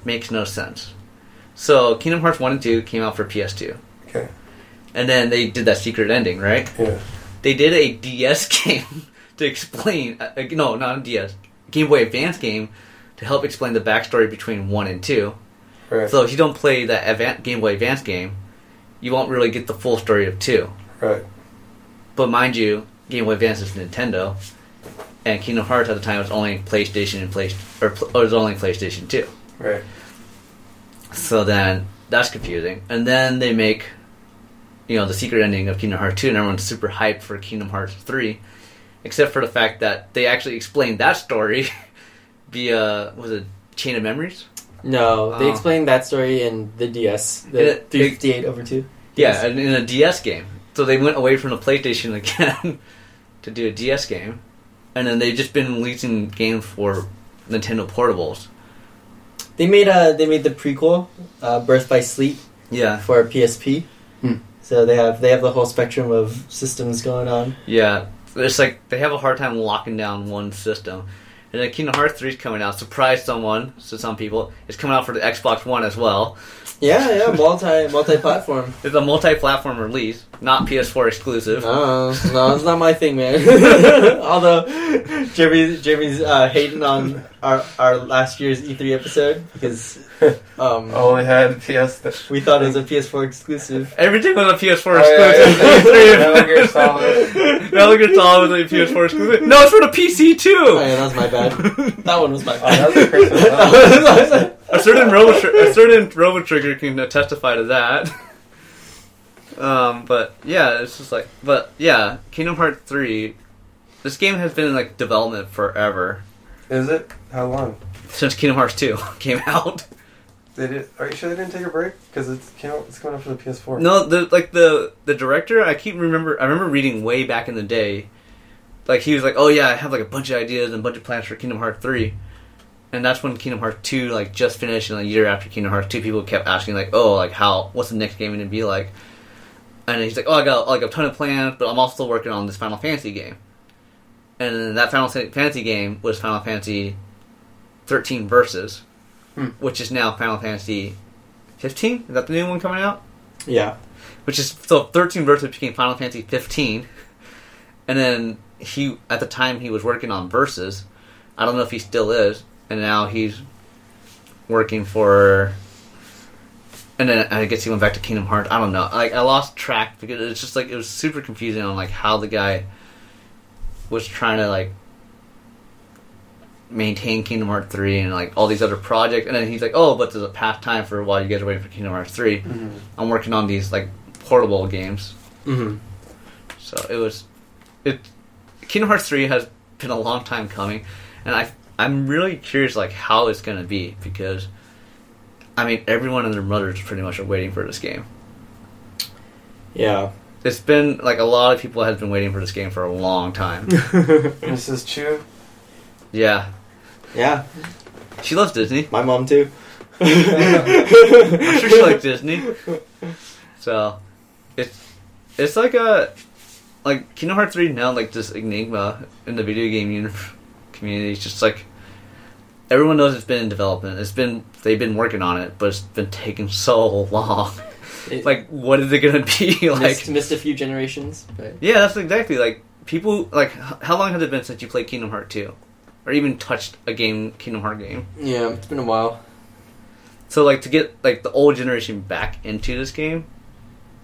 makes no sense. So Kingdom Hearts one and two came out for PS2, Okay. and then they did that secret ending, right? Yeah. They did a DS game to explain. Uh, uh, no, not a DS. Game Boy Advance game to help explain the backstory between one and two. Right. So if you don't play that Advan Game Boy Advance game, you won't really get the full story of two. right. But mind you, Game Boy Advance is Nintendo, and Kingdom Hearts at the time was only PlayStation and Play or, or it was only PlayStation Two. Right. So then that's confusing. And then they make, you know, the secret ending of Kingdom Hearts Two, and everyone's super hyped for Kingdom Hearts Three, except for the fact that they actually explained that story via was it Chain of Memories? no, they Oh. explained that story in the DS, the It- it- 358 over two. Yeah, and in a DS game. So they went away from the PlayStation again to do a DS game, and then they've just been releasing games for Nintendo portables. They made uh they made the prequel, uh, Birth by Sleep, Yeah, for PSP. Hmm. So they have they have the whole spectrum of systems going on. yeah. It's like they have a hard time locking down one system, And then Kingdom Hearts 3 is coming out. Surprise someone, to some people. It's coming out for the Xbox One as well. Yeah, yeah, multi multi platform. It's a multi-platform release, not PS4 exclusive. No, no, it's not my thing, man. Although Jimmy's Jeremy's uh, hating on our our last year's E3 episode because um, I only had PS. We thought it was a PS4 exclusive. Everything was a PS4 Oh, yeah, exclusive. yeah. Metal Gear Solid. Metal Gear Solid was a PS4 exclusive. No, it's for the PC too. Oh yeah, that was my bad. That one was my Oh, that bad. was a personal- a certain Robo a certain Robo Trigger can uh, testify to that. Um, but yeah, it's just like, but yeah, Kingdom Hearts three. This game has been in like development forever Is it? How long? since Kingdom Hearts two came out. They did. Are you sure they didn't take a break? Because it's came out, it's coming out for the PS4. No, the like the the director. I keep remember. I remember reading way back in the day. Like he was like, "Oh yeah, I have like a bunch of ideas and a bunch of plans for Kingdom Hearts 3. And that's when Kingdom Hearts 2 like just finished and a year after Kingdom Hearts 2 people kept asking like, "Oh, like how what's the next game going to be like?" And he's like, "Oh, I got like a ton of plans, but I'm also working on this Final Fantasy game." And that Final Fantasy game was Final Fantasy 13 Versus, Hmm. which is now Final Fantasy 15. Is that the new one coming out? Yeah, which is so 13 versus became Final Fantasy 15, and then he at the time he was working on verses. I don't know if he still is, and now he's working for. And then I guess he went back to Kingdom Hearts. I don't know. Like I lost track because it's just like it was super confusing on like how the guy was trying to like maintain Kingdom Hearts three and like all these other projects. And then he's like, "Oh, but there's a pastime for while you guys are waiting for Kingdom Hearts 3 Mhm. I'm working on these like portable games." mm-hmm. So it was, it. Kingdom Hearts three has been a long time coming, and I I'm really curious like how it's gonna be because, I mean everyone and their mothers pretty much are waiting for this game. yeah. It's been like a lot of people have been waiting for this game for a long time. Mrs. Chu. yeah, yeah, she loves Disney. my mom too. I'm sure she likes Disney. So, it's it's like a like Kingdom Hearts three now like this enigma in the video game uni- community. It's just like everyone knows it's been in development. It's been they've been working on it, but it's been taking so long. It- like, what is it gonna be like? missed, missed a few generations, but Yeah, that's exactly like people like. How long has it been since you played Kingdom Hearts two, or even touched a game Kingdom Hearts game? yeah, it's been a while. So like to get like the old generation back into this game,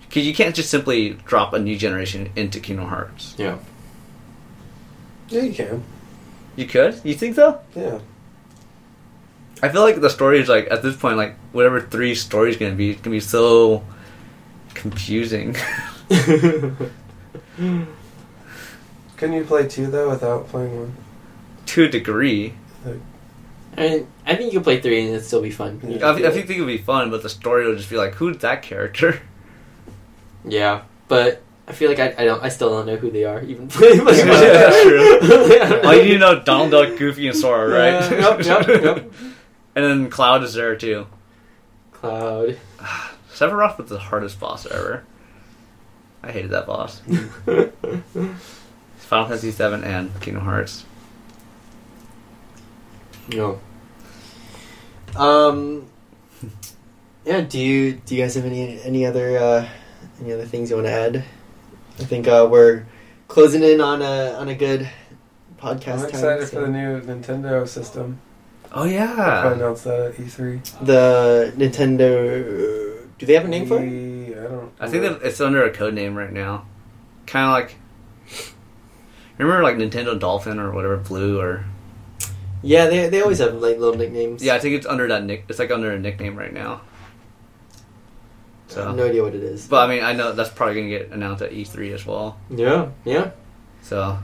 because you can't just simply drop a new generation into Kingdom Hearts. Yeah, Yeah, you can. You could. You think so? Yeah. I feel like the story is like at this point like whatever three story is gonna be, it's gonna be so confusing. Couldn't you play two though without playing one? to a degree. I mean, I think you could play three and it'd still be fun. Yeah. I, I think it would be fun, but the story will just be like, who's that character? Yeah, but I feel like I, I don't I still don't know who they are even. yeah, that's true. All you need to know Donald Duck, Goofy, and Sora, right? Yeah, yep, yep, yep. And then Cloud is there too. Cloud. Sephiroth was the hardest boss ever. I hated that boss. Final Fantasy VII and Kingdom Hearts. No. Um. Yeah. Do you do you guys have any any other uh, any other things you want to add? I think uh, we're closing in on a on a good podcast. I'm excited time, for the new Nintendo system. Oh I yeah. announced that at E3. the Nintendo. Do they have a name for it? I don't. I think that it's under a code name right now. Kind of like. Remember, like Nintendo Dolphin or whatever, Blue or Yeah, they they always have like little nicknames. yeah, I think it's under that nick. It's like under a nickname right now. I So, have no idea what it is. but I mean, I know that's probably gonna get announced at E3 as well. yeah, yeah, So,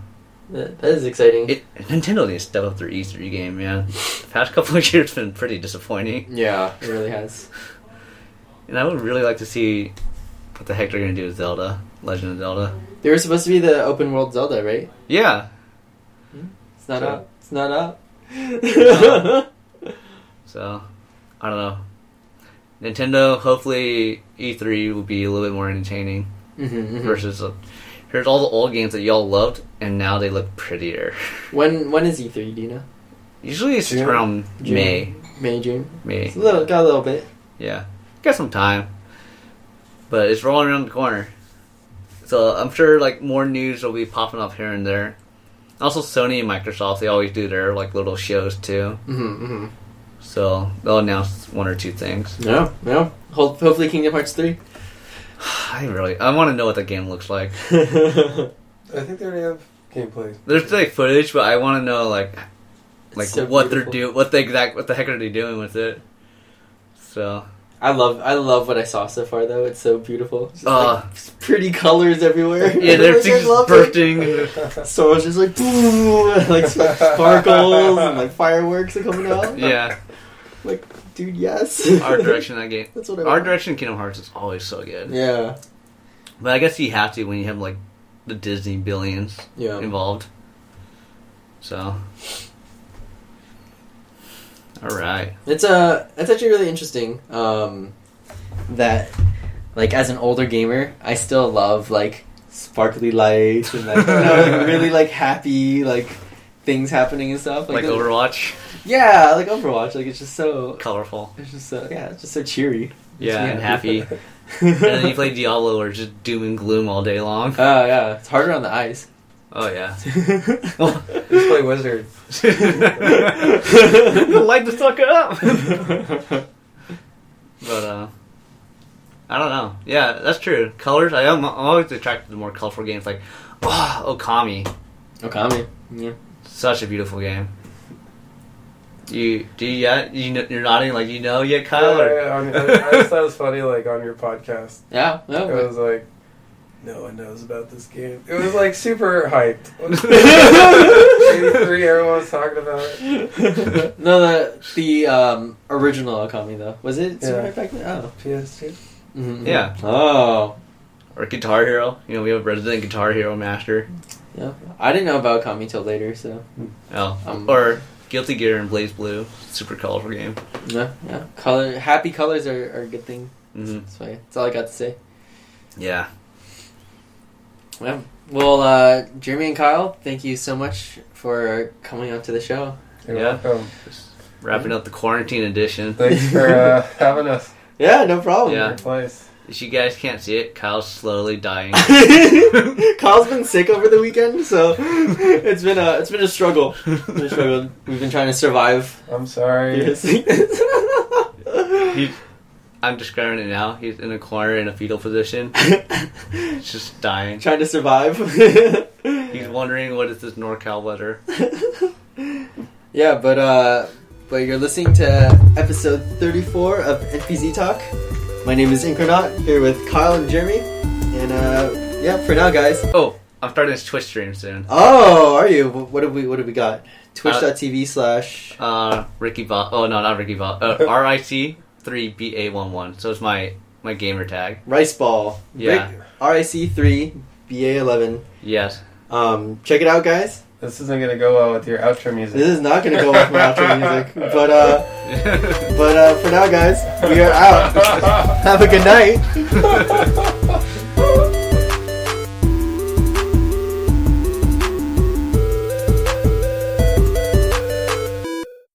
that, that is exciting. it Nintendo needs to step up their E3 game, man. The past couple of years been pretty disappointing, yeah, it really has. and I would really like to see what the heck they're gonna do with Zelda, Legend of Zelda. They were supposed to be the open world Zelda, right? Yeah, It's not Sure. out. It's not up. No. So, I don't know. Nintendo, hopefully E3 will be a little bit more entertaining Mhm, mhm. versus uh, here's all the old games that y'all loved and now they look prettier. When when is E three? Do you know? Usually it's June? around June. May. May June. May. It's a little got a little bit. Yeah, got some time, but it's rolling around the corner. So I'm sure like more news will be popping up here and there. Also, Sony and Microsoft they always do their like little shows too. Mm-hmm, mm-hmm. So they'll announce one or two things. No, no. Hopefully, Kingdom Hearts three. I really I want to know what the game looks like. I think they already have gameplay. There's like footage, but I want to know like like so what beautiful. they're doing, what the exact what the heck are they doing with it. So I love I love what I saw so far though. It's so beautiful. Just, uh, like, pretty colors everywhere. yeah, they're just bursting. So it's just like boom, like sparkles and like fireworks are coming out. Yeah, Dude, yes. art direction in that game. That's what I Art want. direction in Kingdom Hearts is always so good. Yeah. But I guess you have to when you have like the Disney billions Yeah. involved. So, all right. It's uh it's actually really interesting. Um that like as an older gamer, I still love like sparkly lights and like, you know, like really like happy like things happening and stuff. Like the- Overwatch, Yeah, like Overwatch. Like it's just so colorful. it's just so yeah, it's just so cheery. Yeah, and happy. happy. and then you play Diablo, or just doom and gloom all day long. Oh yeah, it's harder on the eyes. Oh yeah. Just play Wizard. like to suck it up. but uh, I don't know. Yeah, that's true. Colors. I am I'm always attracted to more colorful games. Like, oh, Okami, Okami. Yeah. Such a beautiful game. You do you yet? You know, you're nodding like you know yet, Kyle. Yeah, or- yeah, I, mean, I, I just thought it was funny, like on your podcast. Yeah. No. It was like, no one knows about this game. It was like super hyped. Three, everyone was talking about it. no, the the um, original Okami though was it super Yeah. hype back then? Oh, PS2. Mhm. Yeah. Oh, or Guitar Hero. You know, we have a resident Guitar Hero master. Yeah. I didn't know about Kami till later, so Oh, Um, or Guilty Gear and BlazBlue. Super colorful game. yeah, yeah. Color, happy colors are, are a good thing. hmm That's why. That's all I got to say. Yeah. Yeah. Well, uh, Jeremy and Kyle, thank you so much for coming on to the show. You're Yeah. welcome. Just wrapping up the quarantine edition. Thanks for uh, having us Yeah, no problem. Yeah. in your place. If you guys can't see it, Kyle's slowly dying. Kyle's been sick over the weekend, so it's been a it's been a struggle. Been a struggle. We've been trying to survive. I'm sorry. Yes. He, I'm describing it now. He's in a corner in a fetal position. He's just dying. trying to survive. He's wondering what is this NorCal weather. yeah, but uh, but you're listening to episode 34 of NPZ Talk. My name is Incarnate here with Kyle and Jeremy, and uh, yeah, for now, guys. Oh, I'm starting this Twitch stream soon. Oh, are you? What have we? What have we got? Twitch.tv slash. Uh, Ricky Bot. Oh no, not Ricky Bot. Uh, RIC three B A one one. So it's my my gamer tag. Rice Ball. Yeah. RIC three BA eleven. Yes. Um, check it out, guys. This isn't gonna go well with your outro music. This is not gonna go well with my outro music, but uh, but uh, for now, guys, we are out. Have a good night.